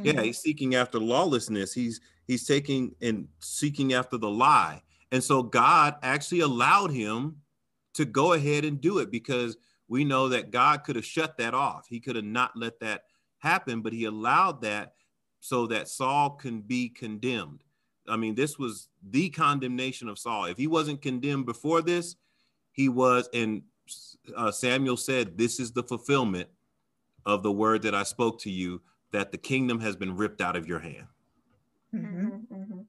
Yeah, mm-hmm. he's seeking after lawlessness. He's he's taking and seeking after the lie. And so God actually allowed him to go ahead and do it because we know that God could have shut that off. He could have not let that happen, but he allowed that so that Saul can be condemned. I mean, this was the condemnation of Saul. If he wasn't condemned before this, he was, and uh, Samuel said, This is the fulfillment of the word that I spoke to you, that the kingdom has been ripped out of your hand. Mm-hmm,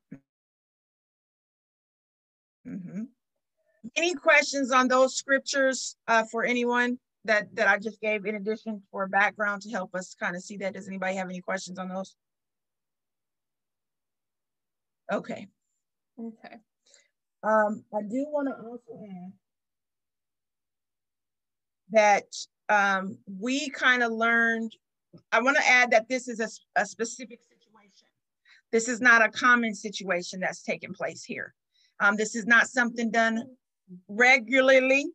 Mm-hmm. Any questions on those scriptures uh, for anyone that that I just gave in addition for background to help us kind of see that? Does anybody have any questions on those? Okay. Okay. Um, I do want to also add that um, we kind of learned, I want to add that this is a specific situation. This is not a common situation that's taking place here. Um, this is not something done regularly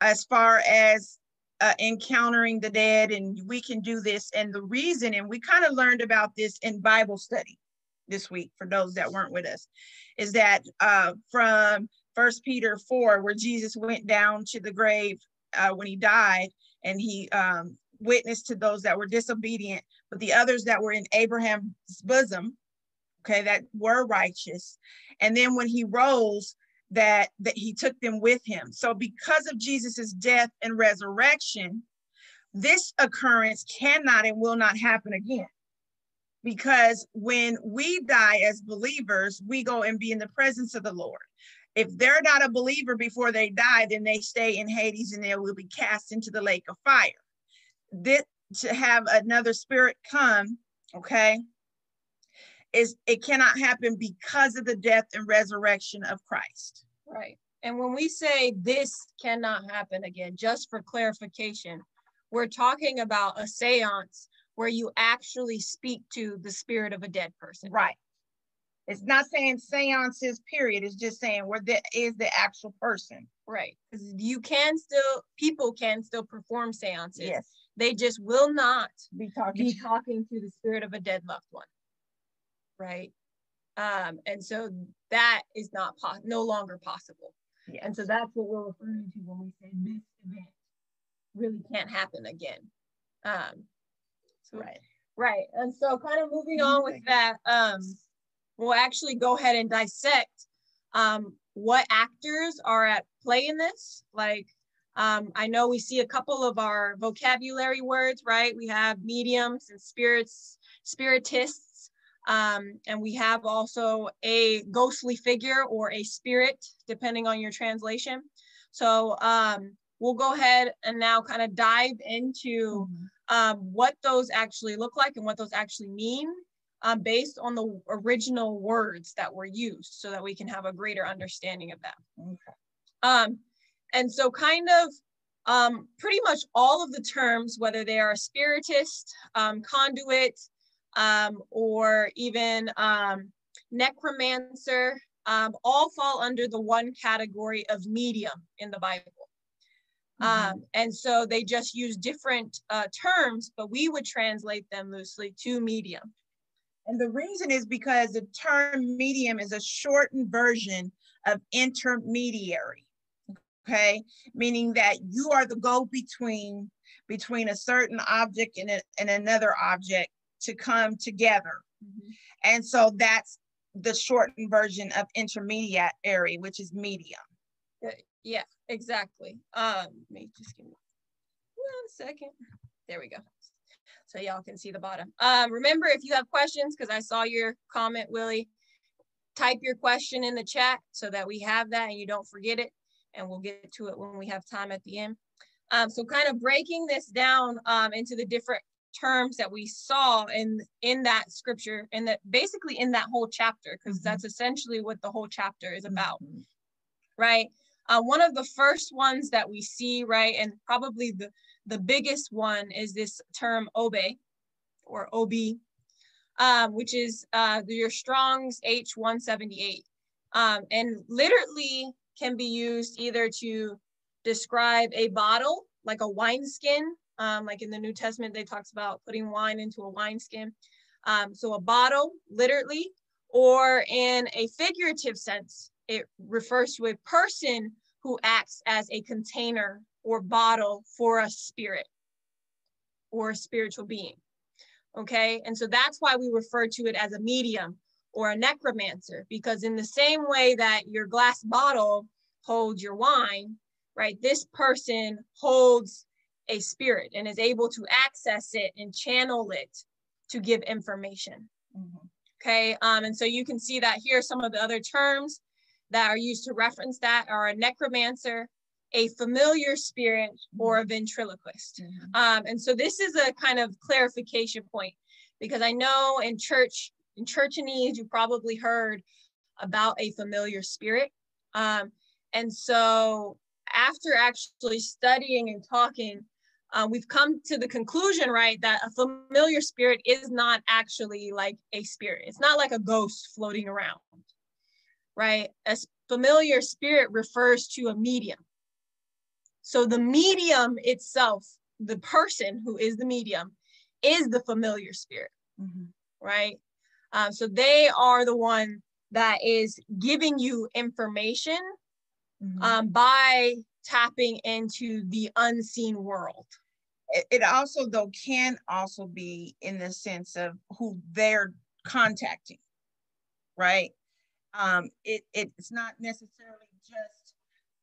as far as uh, encountering the dead and we can do this. And the reason, and we kind of learned about this in Bible study this week for those that weren't with us, is that uh, from First Peter 4, where Jesus went down to the grave uh, when he died and he um, witnessed to those that were disobedient, but the others that were in Abraham's bosom, okay, that were righteous. And then when he rose, that that he took them with him. So because of Jesus's death and resurrection, this occurrence cannot and will not happen again. Because when we die as believers, we go and be in the presence of the Lord. If they're not a believer before they die, then they stay in Hades and they will be cast into the lake of fire. This, to have another spirit come, okay, is it cannot happen because of the death and resurrection of Christ. Right. And when we say this cannot happen again, just for clarification, we're talking about a seance where you actually speak to the spirit of a dead person. Right. It's not saying seances, period. It's just saying where that is the actual person. Right. Because you can still, people can still perform seances. Yes. They just will not Be talking. be talking to the spirit of a dead loved one. Right. Um, and so that is not po- no longer possible. Yes. And so that's what we're referring to when we say this event really can't happen again. Um, so, Right. right. And so kind of moving on with that, um, we'll actually go ahead and dissect um, what actors are at play in this. Like, um, I know we see a couple of our vocabulary words, right? We have mediums and spirits, spiritists, um, and we have also a ghostly figure or a spirit, depending on your translation. So um, we'll go ahead and now kind of dive into um, what those actually look like and what those actually mean um, based on the original words that were used so that we can have a greater understanding of them. Okay. Um, and so kind of um, pretty much all of the terms, whether they are spiritist, um, conduit, um, or even um, necromancer, um, all fall under the one category of medium in the Bible. Um, and so they just use different uh, terms, but we would translate them loosely to medium. And the reason is because the term medium is a shortened version of intermediary. Okay, meaning that you are the go between between a certain object and, a, and another object to come together. And so that's the shortened version of intermediary, which is medium. Uh, Yeah, exactly. Um, let me just give me one second. There we go. So y'all can see the bottom. Um, remember, if you have questions, because I saw your comment, Willie, type your question in the chat so that we have that and you don't forget it. And we'll get to it when we have time at the end. Um, so kind of breaking this down um, into the different terms that we saw in in that scripture and that basically in that whole chapter because Mhm. that's essentially what the whole chapter is about right uh, one of the first ones that we see right and probably the the biggest one is this term obe or ob um, which is uh, your strong's h178 um, and literally can be used either to describe a bottle like a wineskin um, like in the new testament they talks about putting wine into a wineskin um, so a bottle literally or in a figurative sense it refers to a person who acts as a container or bottle for a spirit or a spiritual being. Okay, and so that's why we refer to it as a medium or a necromancer, because in the same way that your glass bottle holds your wine, right? This person holds a spirit and is able to access it and channel it to give information. Mhm. Okay, um, and so you can see that here some of the other terms that are used to reference that are a necromancer, a familiar spirit, or a ventriloquist. Mhm. Um, and so this is a kind of clarification point because I know in church, in church churchanese, you probably heard about a familiar spirit. Um, and so after actually studying and talking, uh, we've come to the conclusion, right, that a familiar spirit is not actually like a spirit. It's not like a ghost floating around, right? A familiar spirit refers to a medium. So the medium itself, the person who is the medium, is the familiar spirit, Mhm. right? Um, so they are the one that is giving you information Mhm. um, by tapping into the unseen world. it, it also though can also be in the sense of who they're contacting right um it it's not necessarily just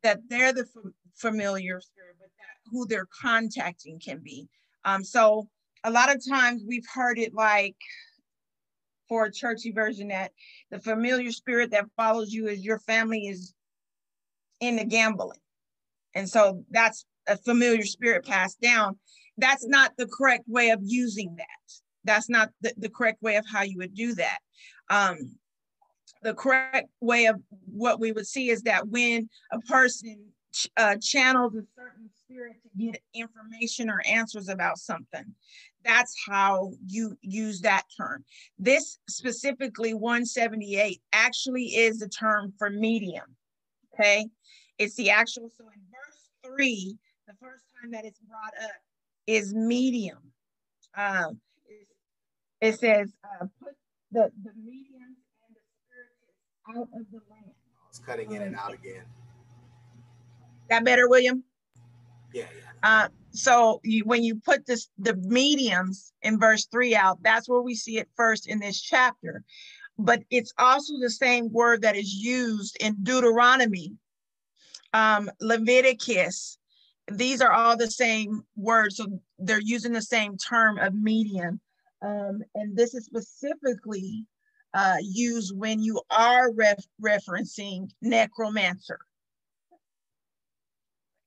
that they're the fam- familiar spirit but that who they're contacting can be um so a lot of times we've heard it like for a churchy version that the familiar spirit that follows you is your family is in the gambling and so that's a familiar spirit passed down that's not the correct way of using that. That's not the, the correct way of how you would do that. Um, the correct way of what we would see is that when a person ch- uh, channels a certain spirit to get information or answers about something, that's how you use that term. This specifically 178 actually is the term for medium. Okay. It's the actual, so in verse three, the first time that it's brought up is medium. Um, it, says, uh, put the, the spiritists out of the land. It's cutting in and out again. That better, William? Yeah, yeah. Uh, so you, when you put this, the mediums in verse three out, that's where we see it first in this chapter. But it's also the same word that is used in Deuteronomy, um, Leviticus. These are all the same words, so they're using the same term of medium. Um, and this is specifically uh, used when you are ref- referencing necromancer.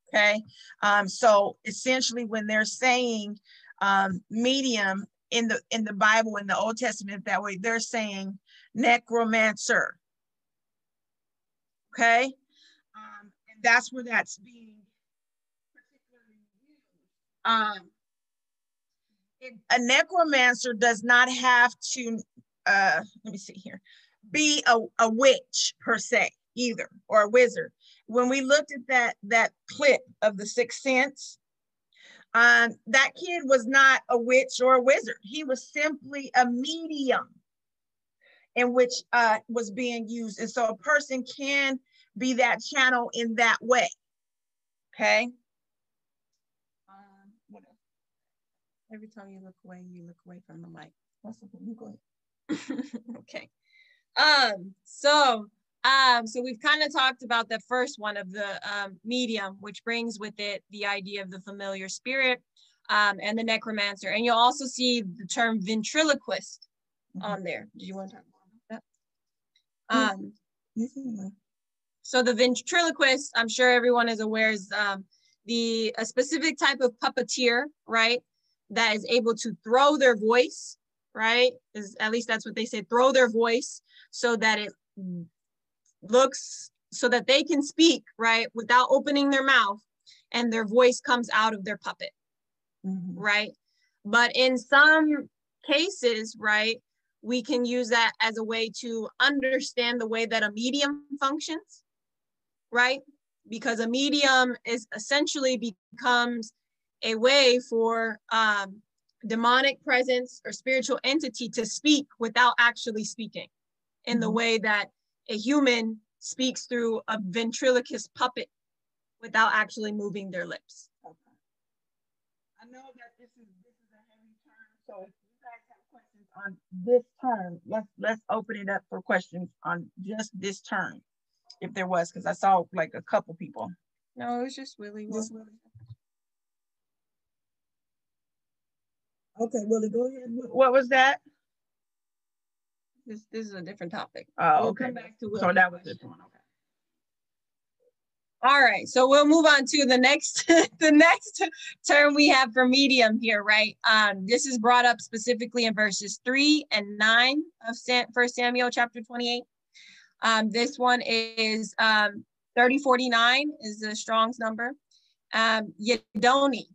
Okay, um, so essentially, when they're saying um, medium in the in the Bible in the Old Testament that way, they're saying necromancer. Okay, um, and that's where that's being particularly. Um, a necromancer does not have to. Uh, let me see here. Be a, a witch per se either or a wizard. When we looked at that that clip of the sixth sense um that kid was not a witch or a wizard. He was simply a medium in which uh was being used. And so a person can be that channel in that way. Okay? Um every time you look away you look away from the mic. That's okay. You go ahead (laughs) okay. Um, so um, so we've kind of talked about the first one of the um, medium, which brings with it the idea of the familiar spirit um, and the necromancer. And you'll also see the term ventriloquist on there. Did you want to talk more about that? Um, so the ventriloquist, I'm sure everyone is aware, is um, the a specific type of puppeteer, right? That is able to throw their voice, right? Is at least that's what they say, throw their voice so that it looks so that they can speak, right, without opening their mouth, and their voice comes out of their puppet, Mhm. right? But in some cases, right, we can use that as a way to understand the way that a medium functions, right? Because a medium is essentially becomes a way for um, demonic presence or spiritual entity to speak without actually speaking in the Mhm. way that a human speaks through a ventriloquist puppet without actually moving their lips. Okay. I know that this is this is a heavy term, so if you guys have questions on this term, let's let's open it up for questions on just this term. if there was, because I saw like a couple people. No, it was just Willie. Just Willie. Okay, Willie, go ahead. What was that? This this is a different topic. Oh, We'll okay. come back to So that was this one. Okay. All right, so we'll move on to the next (laughs) the next term we have for medium here, right? Um, this is brought up specifically in verses three and nine of Sam, First Samuel chapter twenty-eight. Um, this one is um, thirty forty-nine is the Strong's number. Um, Yedoni,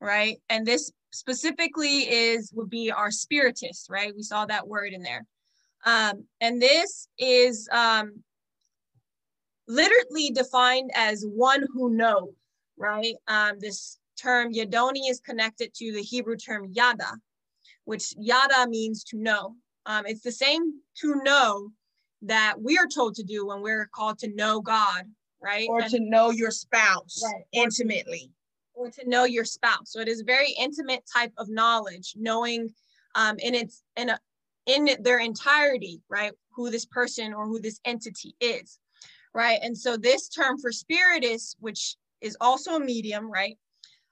right? And this specifically is would be our spiritist, right? We saw that word in there. Um, and this is um, literally defined as one who knows, right? Um, this term Yadoni is connected to the Hebrew term yada, which yada means to know. Um, it's the same to know that we are told to do when we're called to know God, right? Or And- to know your spouse Right. intimately. Or to know your spouse. So it is very intimate type of knowledge, knowing um, in its in a, in their entirety, right, who this person or who this entity is, right. And so this term for spiritist, which is also a medium, right,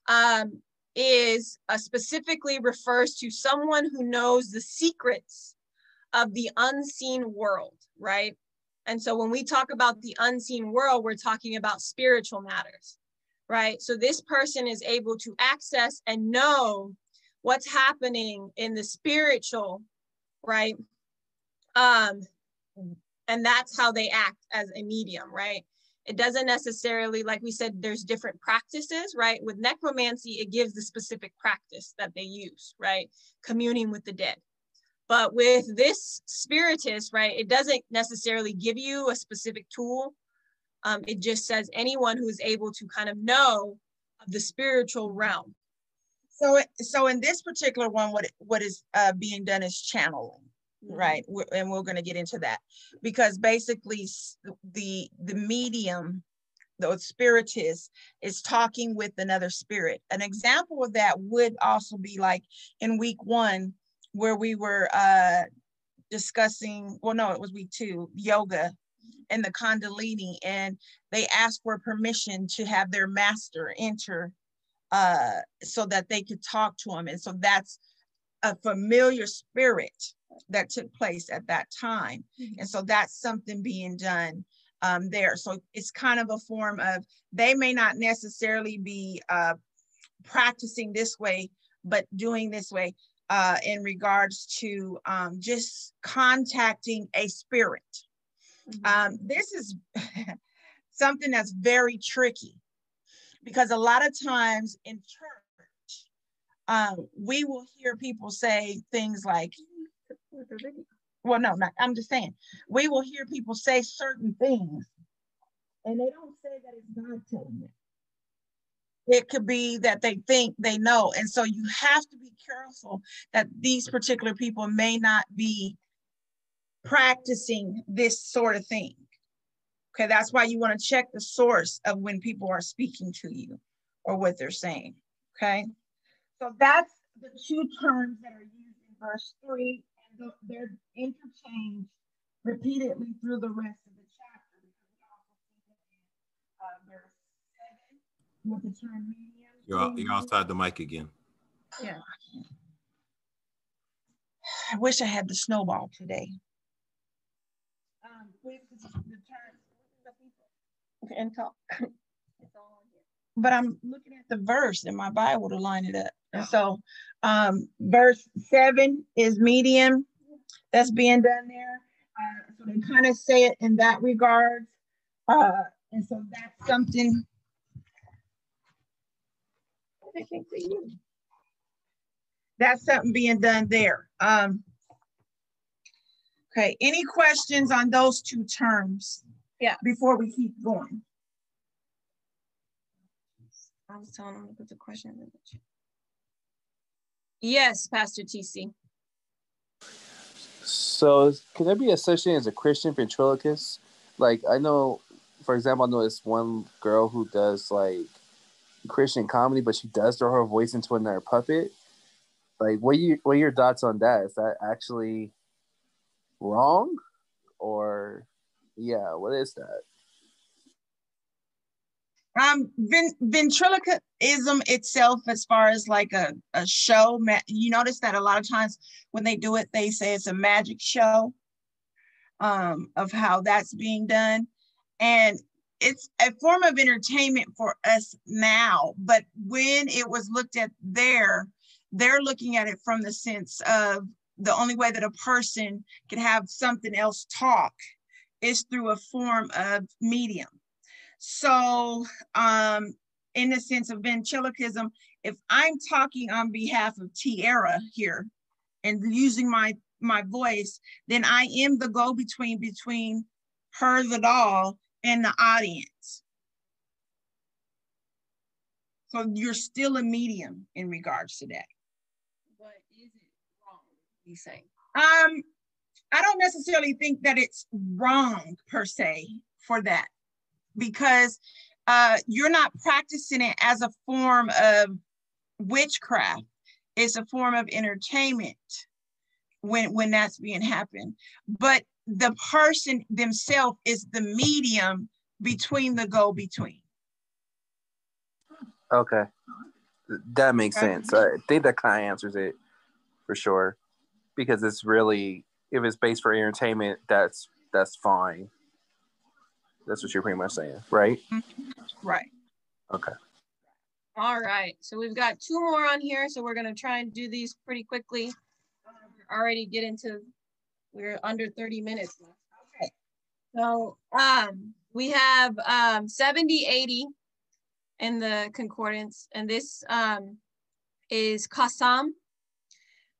um, is uh, specifically refers to someone who knows the secrets of the unseen world, right. And so when we talk about the unseen world, we're talking about spiritual matters right? So this person is able to access and know what's happening in the spiritual, right? Um, and that's how they act as a medium, right? It doesn't necessarily, like we said, there's different practices, right? With necromancy, it gives the specific practice that they use, right? Communing with the dead. But with this spiritist, right, it doesn't necessarily give you a specific tool um, it just says anyone who is able to kind of know of the spiritual realm. So, so in this particular one, what what is uh, being done is channeling, right? We're- And we're going to get into that because basically the the medium, the spiritist, is talking with another spirit. An example of that would also be like in week one, where we were uh, discussing. Well, no, it was week two, yoga and the Kundalini, and they asked for permission to have their master enter uh, so that they could talk to him. And so that's a familiar spirit that took place at that time. And so that's something being done um, there. So it's kind of a form of, they may not necessarily be uh, practicing this way, but doing this way uh, in regards to um, just contacting a spirit. Um, this is (laughs) something that's very tricky because a lot of times in church, um, we will hear people say things like, well, no, not, I'm just saying, we will hear people say certain things and they don't say that it's God telling them. It could be that they think they know. And so you have to be careful that these particular people may not be practicing this sort of thing. Okay, that's why you want to check the source of when people are speaking to you or what they're saying. Okay, so that's the two terms that are used in verse three, and the- they're interchanged repeatedly through the rest of the chapter. Because we also see in uh, verse seven with the term medium. You're, you're outside the mic again. Yeah. I wish I had the snowball today. With the, the term, And talk. but I'm looking at the verse in my Bible to line it up. And so, um, verse seven is medium. That's being done there. Uh, so they kind of say it in that regard. Uh, and so that's something. That's something being done there. Um, okay, any questions on those two terms? Yeah. Before we keep going. I was telling him to put the question in the chat. Yes, Pastor TC. So is- can there be a such thing as a Christian ventriloquist? Like I know, for example, I know this one girl who does like Christian comedy, but she does throw her voice into another puppet. Like, what you what are your thoughts on that? Is that actually wrong, or yeah, what is that? Um, ven- ventriloquism itself, as far as like a, a show, ma- you notice that a lot of times when they do it, they say it's a magic show um, of how that's being done. And it's a form of entertainment for us now, but when it was looked at there, they're looking at it from the sense of the only way that a person can have something else talk is through a form of medium. So, um, in the sense of ventriloquism, if I'm talking on behalf of Tiara here and using my my voice, then I am the go-between between her, the doll, and the audience. So you're still a medium in regards to that. But is it wrong? You saying? Um, I don't necessarily think that it's wrong per se for that because uh, you're not practicing it as a form of witchcraft. It's a form of entertainment when when that's being happened. But the person themselves is the medium between the go between. Okay. That makes Okay. sense. I think that kind of answers it for sure. Because it's really if it's based for entertainment, that's that's fine. That's what you're pretty much saying, right? Right. Okay. All right, so we've got two more on here, so we're gonna try and do these pretty quickly. We're Already get into, we're under 30 minutes. now. Okay. So, um, we have, um, 70, 80 in the concordance, and this, um, is kasam,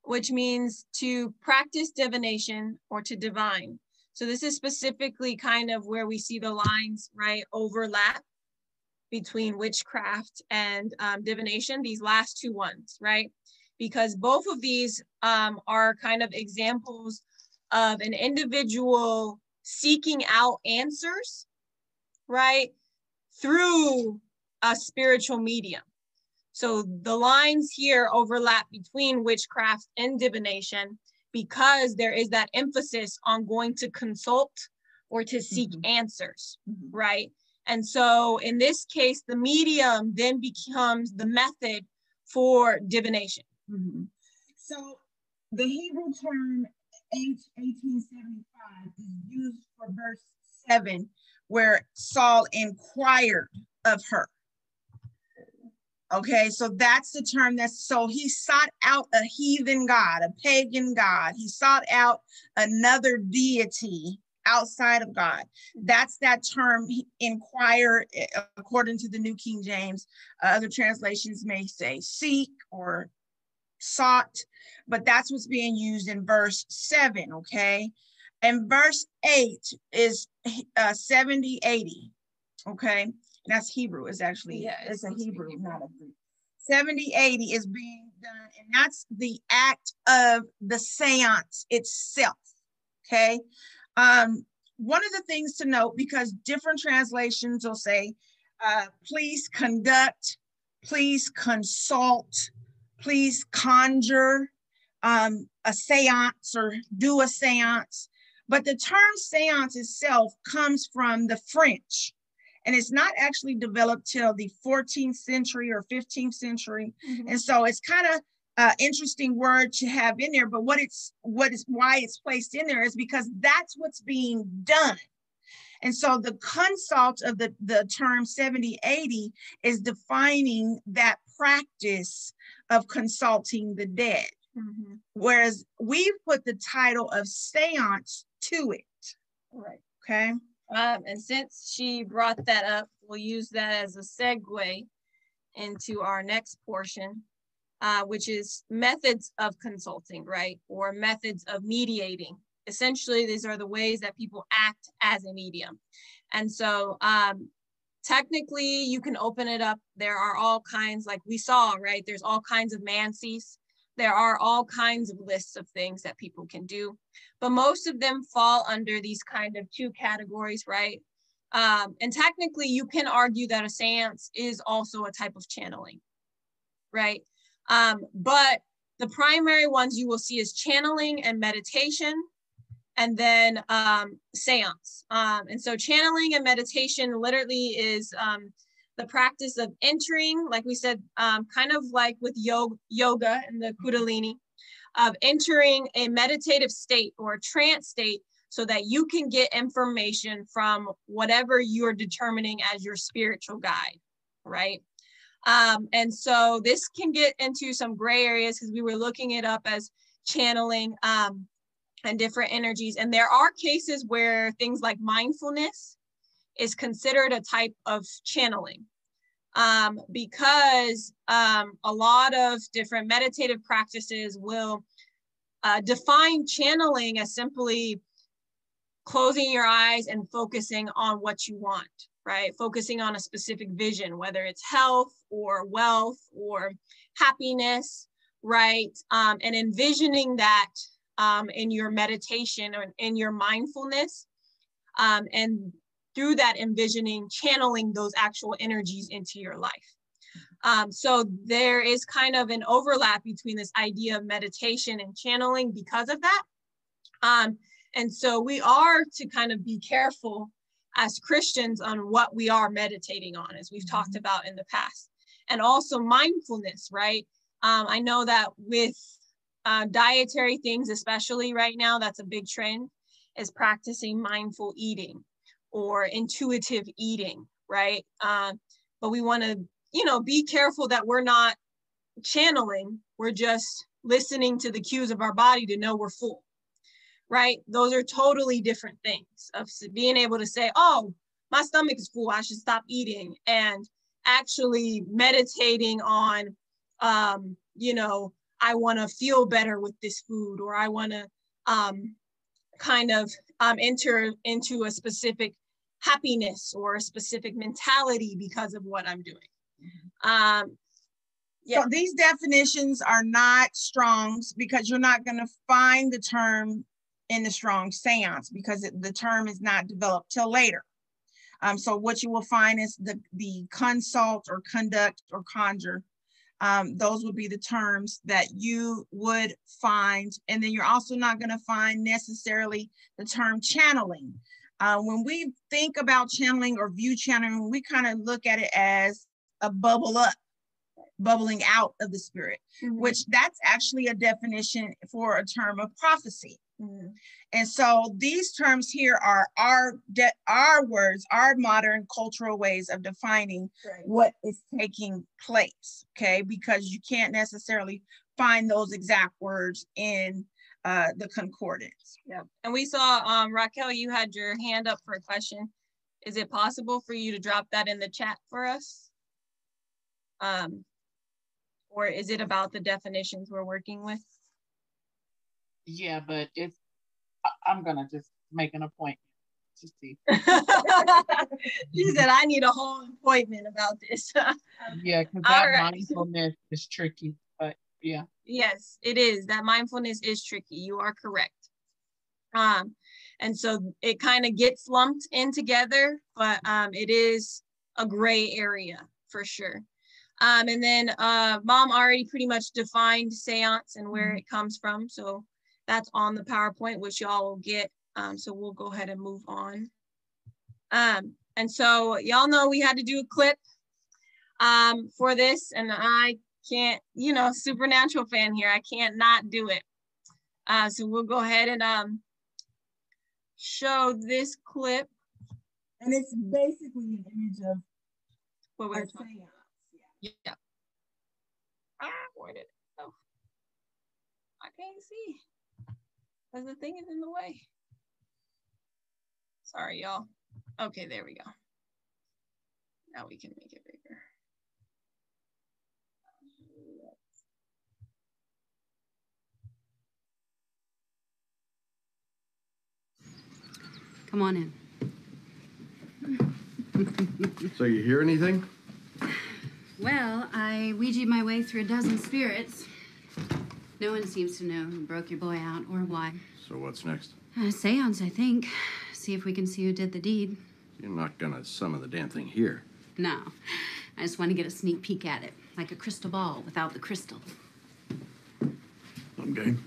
which means to practice divination or to divine. So this is specifically kind of where we see the lines, right, overlap between witchcraft and um, divination, these last two ones, right? Because both of these um, are kind of examples of an individual seeking out answers, right? Through a spiritual medium. So the lines here overlap between witchcraft and divination because there is that emphasis on going to consult or to seek answers, right? And so in this case, the medium then becomes the method for divination. Mhm. So the Hebrew term H 1875 is used for verse 7, where Saul inquired of her. Okay, so that's the term that's so he sought out a heathen god, a pagan god. He sought out another deity outside of God. That's that term, inquire, eh, according to the New King James. Uh, other translations may say seek or sought, but that's what's being used in verse seven, okay? And verse eight is uh, 70, 80, okay? That's Hebrew, it's actually, Yeah, it's a Hebrew, Hebrew. not a Greek. 70, 80 is being done, and that's the act of the seance itself, okay? Um, one of the things to note, because different translations will say, uh, please conduct, please consult, please conjure um, a seance or do a seance. But the term seance itself comes from the French, and it's not actually developed till the 14th century or 15th century. And so it's kind of uh, interesting word to have in there. But what it's what is why it's placed in there is because that's what's being done. And so the consult of the, the term 7080 is defining that practice of consulting the dead. Mhm. Whereas we've put the title of seance to it. Right. Okay. Um, and since she brought that up, we'll use that as a segue into our next portion, uh, which is methods of consulting, right? Or methods of mediating. Essentially, these are the ways that people act as a medium. And so, um, technically, you can open it up. There are all kinds, like we saw, right? There's all kinds of mancies. There are all kinds of lists of things that people can do but most of them fall under these kind of two categories, right? Um, and technically, you can argue that a seance is also a type of channeling, right? Um, but the primary ones you will see is channeling and meditation, and then um, seance. Um, and so, channeling and meditation literally is um, the practice of entering, like we said, um, kind of like with yoga, yoga and the Kundalini, of entering a meditative state or a trance state so that you can get information from whatever you're determining as your spiritual guide, right? Um, and so this can get into some gray areas because we were looking it up as channeling um, and different energies. And there are cases where things like mindfulness is considered a type of channeling um, because um, a lot of different meditative practices will uh, define channeling as simply closing your eyes and focusing on what you want, right? Focusing on a specific vision, whether it's health or wealth or happiness, right? Um, and envisioning that um, in your meditation or in your mindfulness. Um, and through that envisioning, channeling those actual energies into your life. Um, so there is kind of an overlap between this idea of meditation and channeling because of that. Um, and so we are to kind of be careful as Christians on what we are meditating on, as we've talked about in the past. And also mindfulness, right? Um, I know that with uh, dietary things, especially right now, that's a big trend, is practicing mindful eating or intuitive eating, right? Uh, but we want to, you know, be careful that we're not channeling, we're just listening to the cues of our body to know we're full right? Those are totally different things of being able to say, oh, my stomach is full, I should stop eating, and actually meditating on, um, you know, I want to feel better with this food, or I want to um, kind of um, enter into a specific happiness or a specific mentality because of what I'm doing. Um, yeah. So these definitions are not Strong's because you're not going to find the term in the strong seance because it, the term is not developed till later. Um, so what you will find is the, the consult or conduct or conjure. Um, those would be the terms that you would find. And then you're also not going to find necessarily the term channeling. Uh, when we think about channeling or view channeling, we kind of look at it as a bubble up, bubbling out of the spirit, mm-hmm. which that's actually a definition for a term of prophecy. Mm-hmm. And so these terms here are our de- our words, our modern cultural ways of defining right. what is taking place. Okay, because you can't necessarily find those exact words in uh, the concordance. Yeah, and we saw um, Raquel, you had your hand up for a question. Is it possible for you to drop that in the chat for us? Um, or is it about the definitions we're working with? Yeah, but it's I, am gonna just make an appointment to see. (laughs) she said, "I need a whole appointment about this." (laughs) yeah, because that right. mindfulness is tricky, but yeah. Yes, it is. That mindfulness is tricky. You are correct. Um, and so it kind of gets lumped in together, but um, it is a gray area for sure. Um, and then uh, mom already pretty much defined seance and where mm-hmm. it comes from. So that's on the PowerPoint, which y'all will get. Um, so we'll go ahead and move on. Um, and so y'all know we had to do a clip um, for this and I can't, you know, supernatural fan here. I can't not do it. Uh, so we'll go ahead and um, show this clip. And it's basically an image of what we're saying. Yeah. yeah. Ah, where did it go? I can't see because the thing is in the way. Sorry, y'all. Okay, there we go. Now we can make it bigger. Come on in. so you hear anything? Well, I Ouija my way through a dozen spirits. No one seems to know who broke your boy out or why. So what's next? A seance, I think. See if we can see who did the deed. You're not gonna summon the damn thing here. No. I just want to get a sneak peek at it, like a crystal ball without the crystal. I'm game.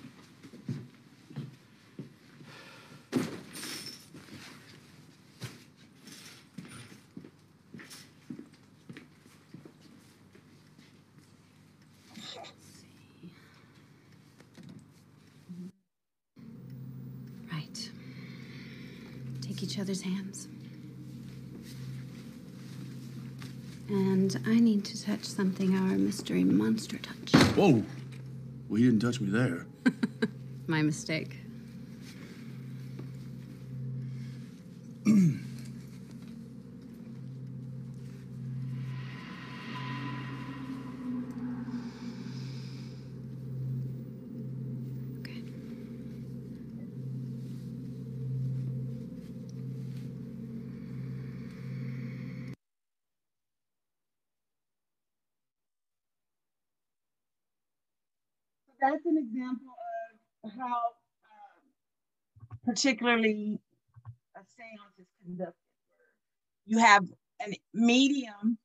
shake each other's hands. And I need to touch something our mystery monster touched. Whoa. Well, he didn't touch me there. (laughs) My mistake. An example of how um, particularly a seance is conducted. You have a medium,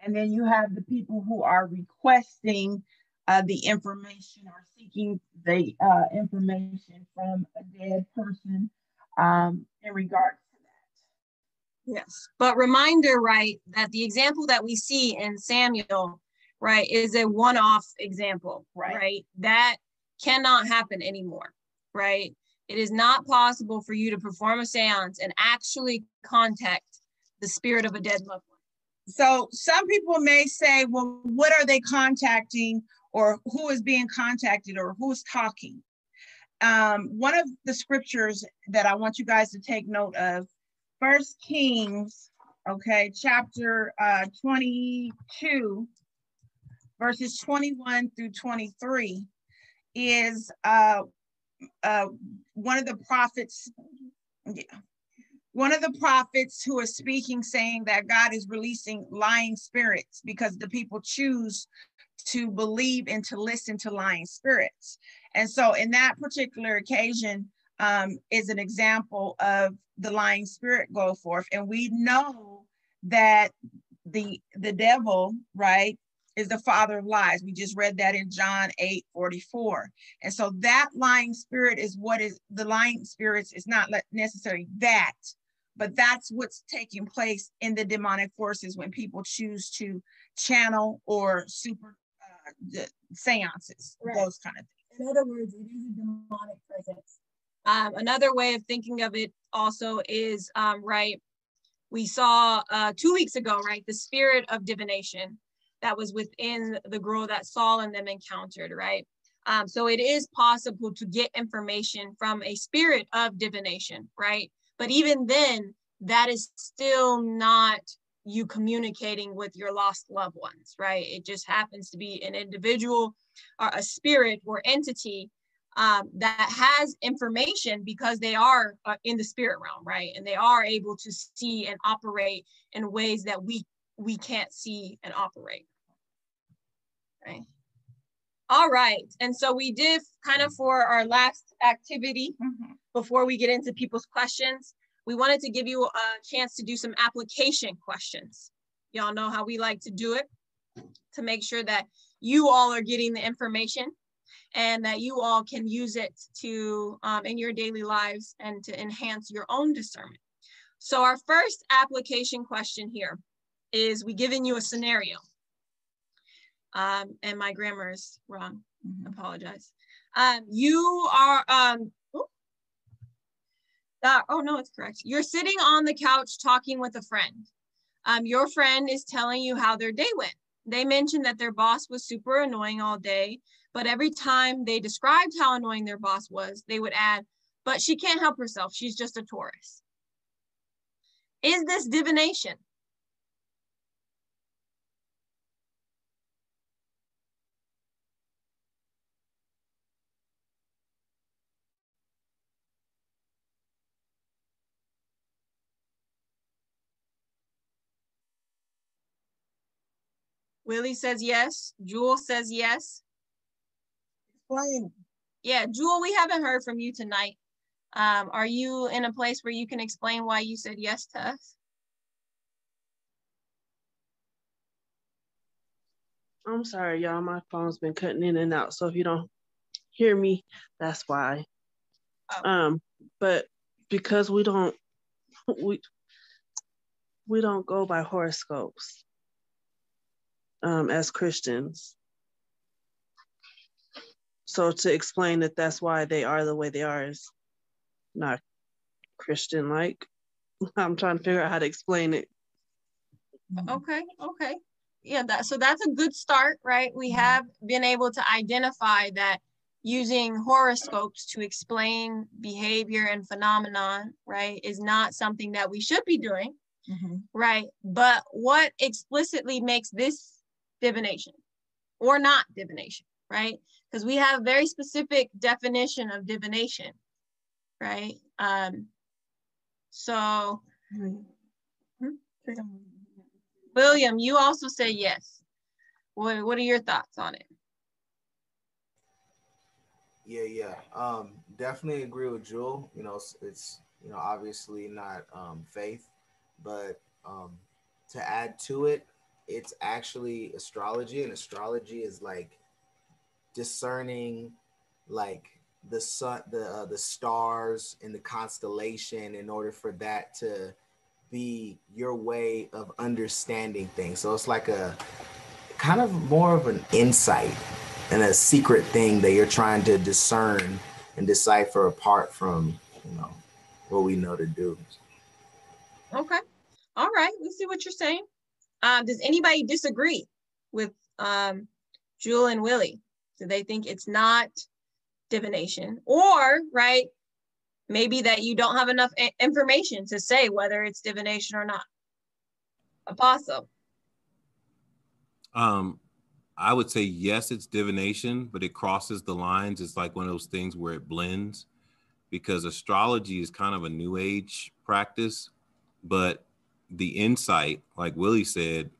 and then you have the people who are requesting uh, the information or seeking the uh, information from a dead person um, in regards to that. Yes, but reminder, right, that the example that we see in Samuel right, is a one off example, right. right? That cannot happen anymore, right? It is not possible for you to perform a seance and actually contact the spirit of a dead loved one. So some people may say, well, what are they contacting or who is being contacted or who's talking? Um, one of the scriptures that I want you guys to take note of, First Kings, okay, chapter uh, 22, verses 21 through 23 is uh, uh, one of the prophets, yeah, one of the prophets who are speaking saying that God is releasing lying spirits because the people choose to believe and to listen to lying spirits. And so in that particular occasion um, is an example of the lying spirit go forth. And we know that the the devil, right, is the father of lies. We just read that in John 8 44. And so that lying spirit is what is the lying spirits is not necessarily that, but that's what's taking place in the demonic forces when people choose to channel or super uh, the seances, right. those kind of things. In other words, it is a demonic presence. Um, another way of thinking of it also is um, right. We saw uh, two weeks ago, right, the spirit of divination that was within the girl that Saul and them encountered, right? Um, so it is possible to get information from a spirit of divination, right? But even then, that is still not you communicating with your lost loved ones, right? It just happens to be an individual or a spirit or entity um, that has information because they are uh, in the spirit realm, right? And they are able to see and operate in ways that we we can't see and operate. Okay. All right. And so we did kind of for our last activity mm-hmm. before we get into people's questions, we wanted to give you a chance to do some application questions. Y'all know how we like to do it to make sure that you all are getting the information and that you all can use it to um, in your daily lives and to enhance your own discernment. So our first application question here is we giving you a scenario um, and my grammar is wrong. Mm-hmm. Apologize. Um, you are, um, uh, oh no, it's correct. You're sitting on the couch talking with a friend. Um, your friend is telling you how their day went. They mentioned that their boss was super annoying all day, but every time they described how annoying their boss was, they would add, but she can't help herself. She's just a Taurus. Is this divination? Willie says yes. Jewel says yes. Explain. Yeah, Jewel, we haven't heard from you tonight. Um, are you in a place where you can explain why you said yes to us? I'm sorry, y'all. My phone's been cutting in and out. So if you don't hear me, that's why. Oh. Um, but because we don't (laughs) we we don't go by horoscopes um, as Christians. So to explain that that's why they are the way they are is not Christian like. (laughs) I'm trying to figure out how to explain it. Okay, okay. Yeah, that so that's a good start, right? We have been able to identify that using horoscopes to explain behavior and phenomenon, right, is not something that we should be doing, Mhm. right? But what explicitly makes this divination or not divination, right? Because we have very specific definition of divination, right? Um, so, William, you also say yes. What, what are your thoughts on it? Yeah, yeah. Um, definitely agree with Jewel. You know, it's, you know obviously not um, faith, but um, to add to it, it's actually astrology, and astrology is like discerning like the sun, the uh, the stars and the constellation in order for that to be your way of understanding things. So it's like a kind of more of an insight and a secret thing that you're trying to discern and decipher apart from you know what we know to do. Okay. All right. We see what you're saying. Um, does anybody disagree with um, Jewel and Willie? Do they think it's not divination? Or, right, maybe that you don't have enough information to say whether it's divination or not? Apostle. Um, I would say yes, it's divination, but it crosses the lines. It's like one of those things where it blends because astrology is kind of a new age practice, but the insight, like Willie said,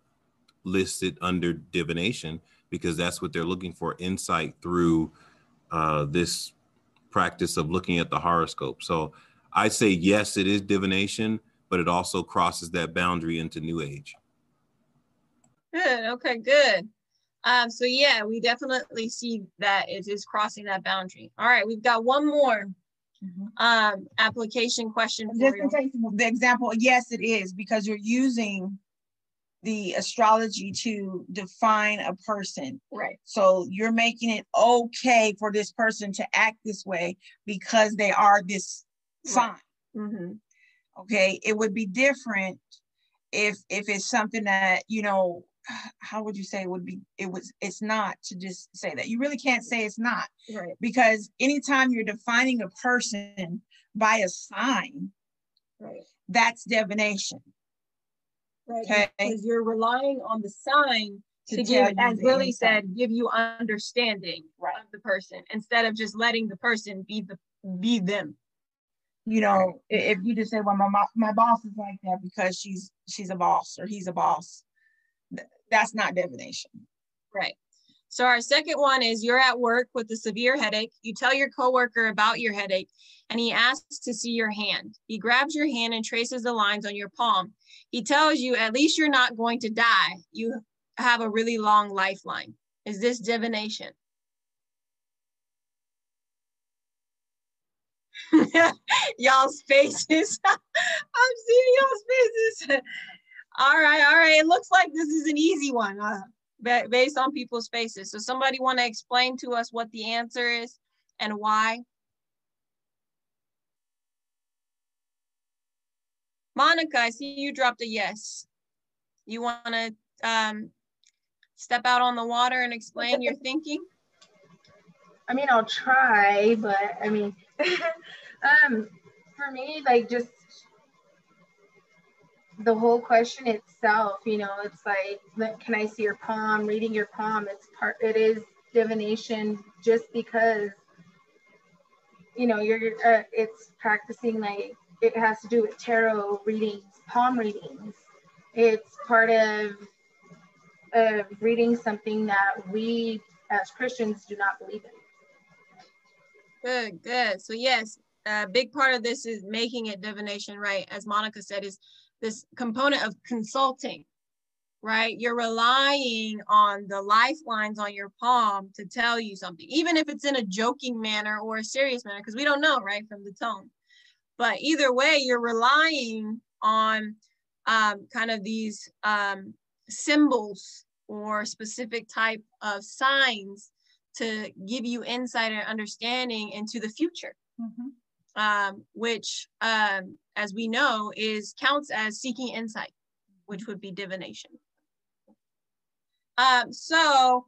listed under divination because that's what they're looking for insight through uh, this practice of looking at the horoscope. So I say yes, it is divination, but it also crosses that boundary into new age. Good. Okay, good. Um, so yeah, we definitely see that it is crossing that boundary. All right, we've got one more um application question for Just to take the example, yes, it is because you're using the astrology to define a person. Right. So you're making it okay for this person to act this way because they are this sign. Mm-hmm. Okay. It would be different if if it's something that, you know, how would you say it would be it was it's not to just say that. You really can't say it's not Right. because anytime you're defining a person by a sign, Right. that's divination. Right. Okay. Because you're relying on the sign To to, give, as Willie said, give you understanding of the person instead of just letting the person be the be them. you know, if you just say, well, my, my boss is like that because she's, she's a boss or he's a boss, that's not divination. Right. So our second one is you're at work with a severe headache. You tell your coworker about your headache and he asks to see your hand. He grabs your hand and traces the lines on your palm. He tells you at least you're not going to die. You have a really long lifeline. Is this divination? (laughs) y'all's faces. (laughs) I'm seeing y'all's faces. All right, all right. It looks like this is an easy one uh, based on people's faces. So somebody want to explain to us what the answer is and why? Monica, I see you dropped a yes. You want to um, step out on the water and explain your (laughs) thinking? I mean, I'll try, but I mean, (laughs) um, for me, like just the whole question itself, you know, it's like, can I see your palm? Reading your palm, it's part, it is divination just because, you know, you're, uh, it's practicing like, it has to do with tarot readings, palm readings. It's part of, of reading something that we as Christians do not believe in. Good, good. So yes, a big part of this is making it divination, right? As Monica said, is this component of consulting, right? You're relying on the lifelines on your palm to tell you something, even if it's in a joking manner or a serious manner, because we don't know, right, from the tone. But either way, you're relying on um, kind of these um, symbols or specific type of signs to give you insight and understanding into the future. Um, which, um, as we know, is counts as seeking insight, which would be divination. Um, so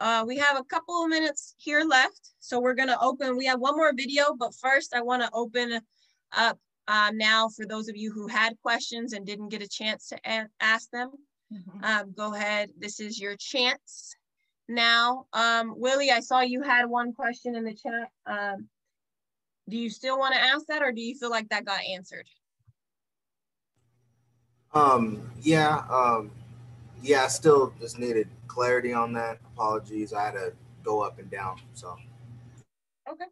uh, we have a couple of minutes here left. So we're gonna open, we have one more video, but first I wanna open up um, now for those of you who had questions and didn't get a chance to ask them. Mm -hmm. um, go ahead, this is your chance. Now, um, Willie, I saw you had one question in the chat. Um, do you still want to ask that or do you feel like that got answered? Um, yeah, um, yeah, I still just needed clarity on that. Apologies. I had to go up and down. So, okay.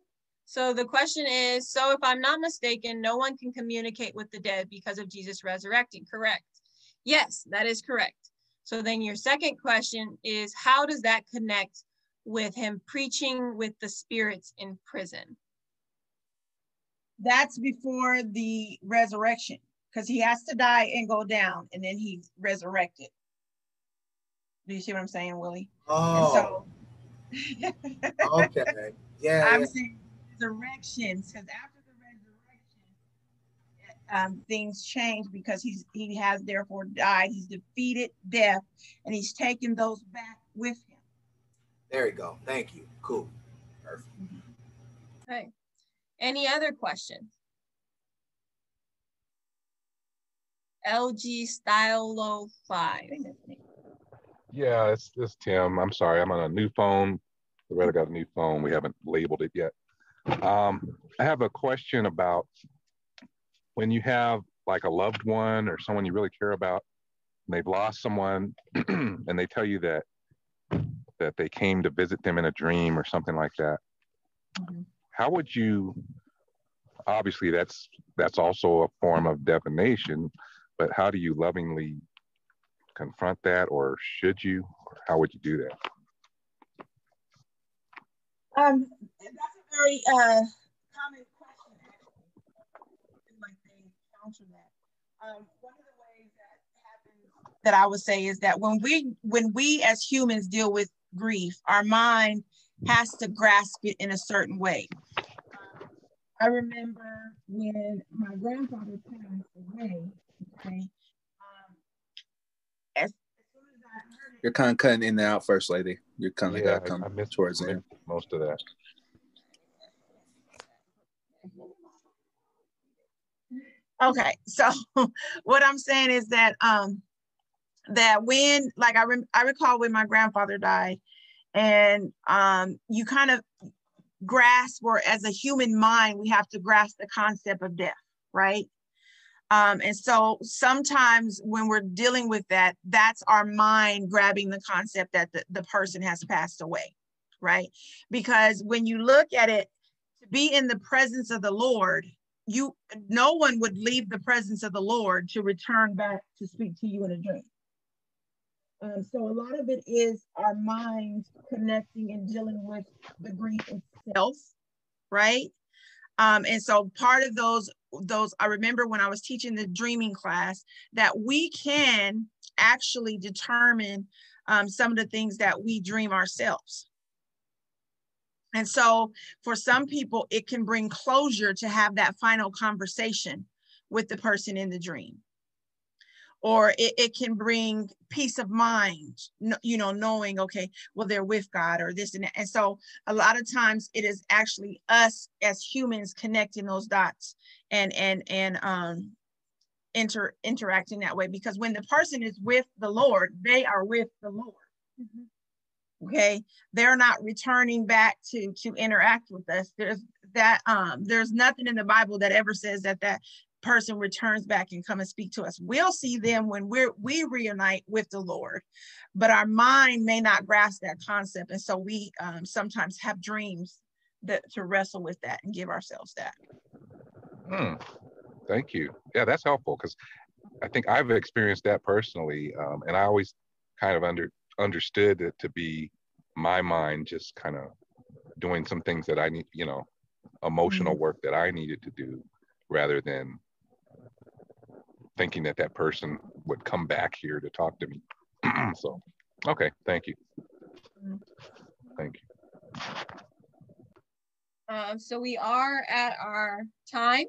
So the question is so if I'm not mistaken, no one can communicate with the dead because of Jesus resurrecting, correct? Yes, that is correct. So then your second question is how does that connect with him preaching with the spirits in prison? That's before the resurrection because he has to die and go down and then he's resurrected. Do you see what I'm saying, Willie? Oh. So, (laughs) okay. Yeah. I'm yeah. saying resurrections because after the resurrection, um, things change because he's he has therefore died. He's defeated death and he's taken those back with him. There you go. Thank you. Cool. Perfect. Okay. Any other questions? LG Stylo 5. Yeah, it's, it's Tim. I'm sorry. I'm on a new phone. Loretta got a new phone. We haven't labeled it yet. Um, I have a question about when you have like a loved one or someone you really care about, and they've lost someone, (clears throat) and they tell you that that they came to visit them in a dream or something like that. Mm-hmm how would you obviously that's that's also a form of divination but how do you lovingly confront that or should you or how would you do that? Um that's a very uh common question actually like they counter that. Um one of the ways that happens that i would say is that when we when we as humans deal with grief our mind has to grasp it in a certain way. I remember when my grandfather passed away, okay, um, as, You're kind of cutting in and out, First Lady. You're kind of yeah, got to come I missed, towards the Most of that. Okay, so (laughs) what I'm saying is that um that when like I rem- I recall when my grandfather died, and um, you kind of grasp or as a human mind we have to grasp the concept of death right? Um, and so sometimes when we're dealing with that that's our mind grabbing the concept that the, the person has passed away right? Because when you look at it to be in the presence of the lord you no one would leave the presence of the lord to return back to speak to you in a dream um, so a lot of it is our minds connecting and dealing with the grief itself, right? Um, and so part of those, those I remember when I was teaching the dreaming class that we can actually determine um, some of the things that we dream ourselves. And so for some people, it can bring closure to have that final conversation with the person in the dream or it, it can bring peace of mind you know knowing okay well they're with god or this and that. And so a lot of times it is actually us as humans connecting those dots and and and um inter interacting that way because when the person is with the lord they are with the lord. Mm-hmm. okay? They're not returning back to to interact with us. There's that um there's nothing in the bible that ever says that that person returns back and come and speak to us. We'll see them when we're we reunite with the Lord, but our mind may not grasp that concept, and so we um, sometimes have dreams that to wrestle with that and give ourselves that. Hmm. Thank you. Yeah, that's helpful because I think I've experienced that personally, um, and I always kind of under understood it to be my mind just kind of doing some things that I need, you know, emotional mm-hmm. work that I needed to do rather than thinking that that person would come back here to talk to me. (clears throat) so, okay, thank you. Thank you. Um, so we are at our time.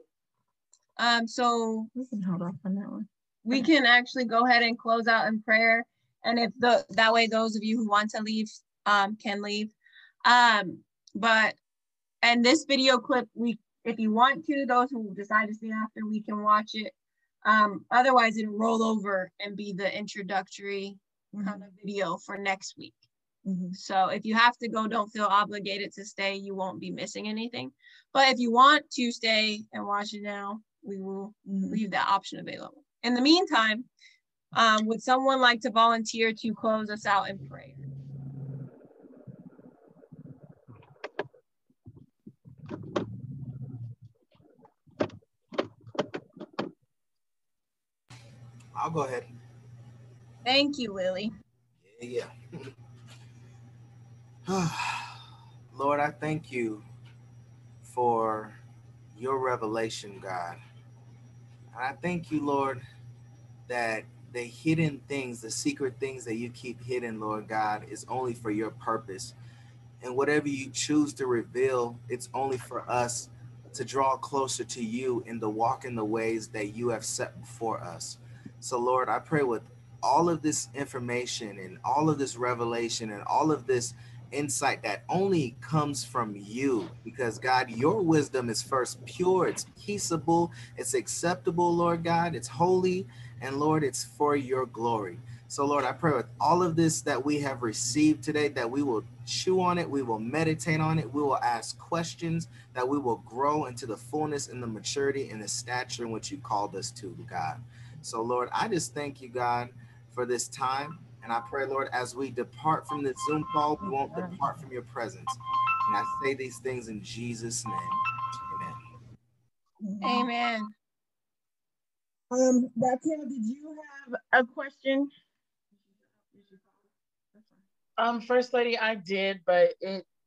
Um, so we can hold off on that one. We can actually go ahead and close out in prayer. And if the that way those of you who want to leave um, can leave. Um, but and this video clip, we if you want to, those who decide to stay after, we can watch it. Um, otherwise, it'll roll over and be the introductory mm-hmm. kind of video for next week. Mm-hmm. So if you have to go, don't feel obligated to stay. You won't be missing anything. But if you want to stay and watch it now, we will mm-hmm. leave that option available. In the meantime, um, would someone like to volunteer to close us out in prayer? I'll go ahead. Thank you, Lily. Yeah. yeah. (sighs) Lord, I thank you for your revelation, God. And I thank you, Lord, that the hidden things, the secret things that you keep hidden, Lord God, is only for your purpose. And whatever you choose to reveal, it's only for us to draw closer to you and to walk in the ways that you have set before us. So, Lord, I pray with all of this information and all of this revelation and all of this insight that only comes from you because God, your wisdom is first pure, it's peaceable, it's acceptable, Lord God, it's holy, and Lord, it's for your glory. So, Lord, I pray with all of this that we have received today, that we will chew on it, we will meditate on it, we will ask questions, that we will grow into the fullness and the maturity and the stature in which you called us to, God. So, Lord, I just thank you, God, for this time. And I pray, Lord, as we depart from the Zoom call, we won't depart from your presence. And I say these things in Jesus' name. Amen. Amen. Um, Raquel, did you have a question? Um, First Lady, I did, but it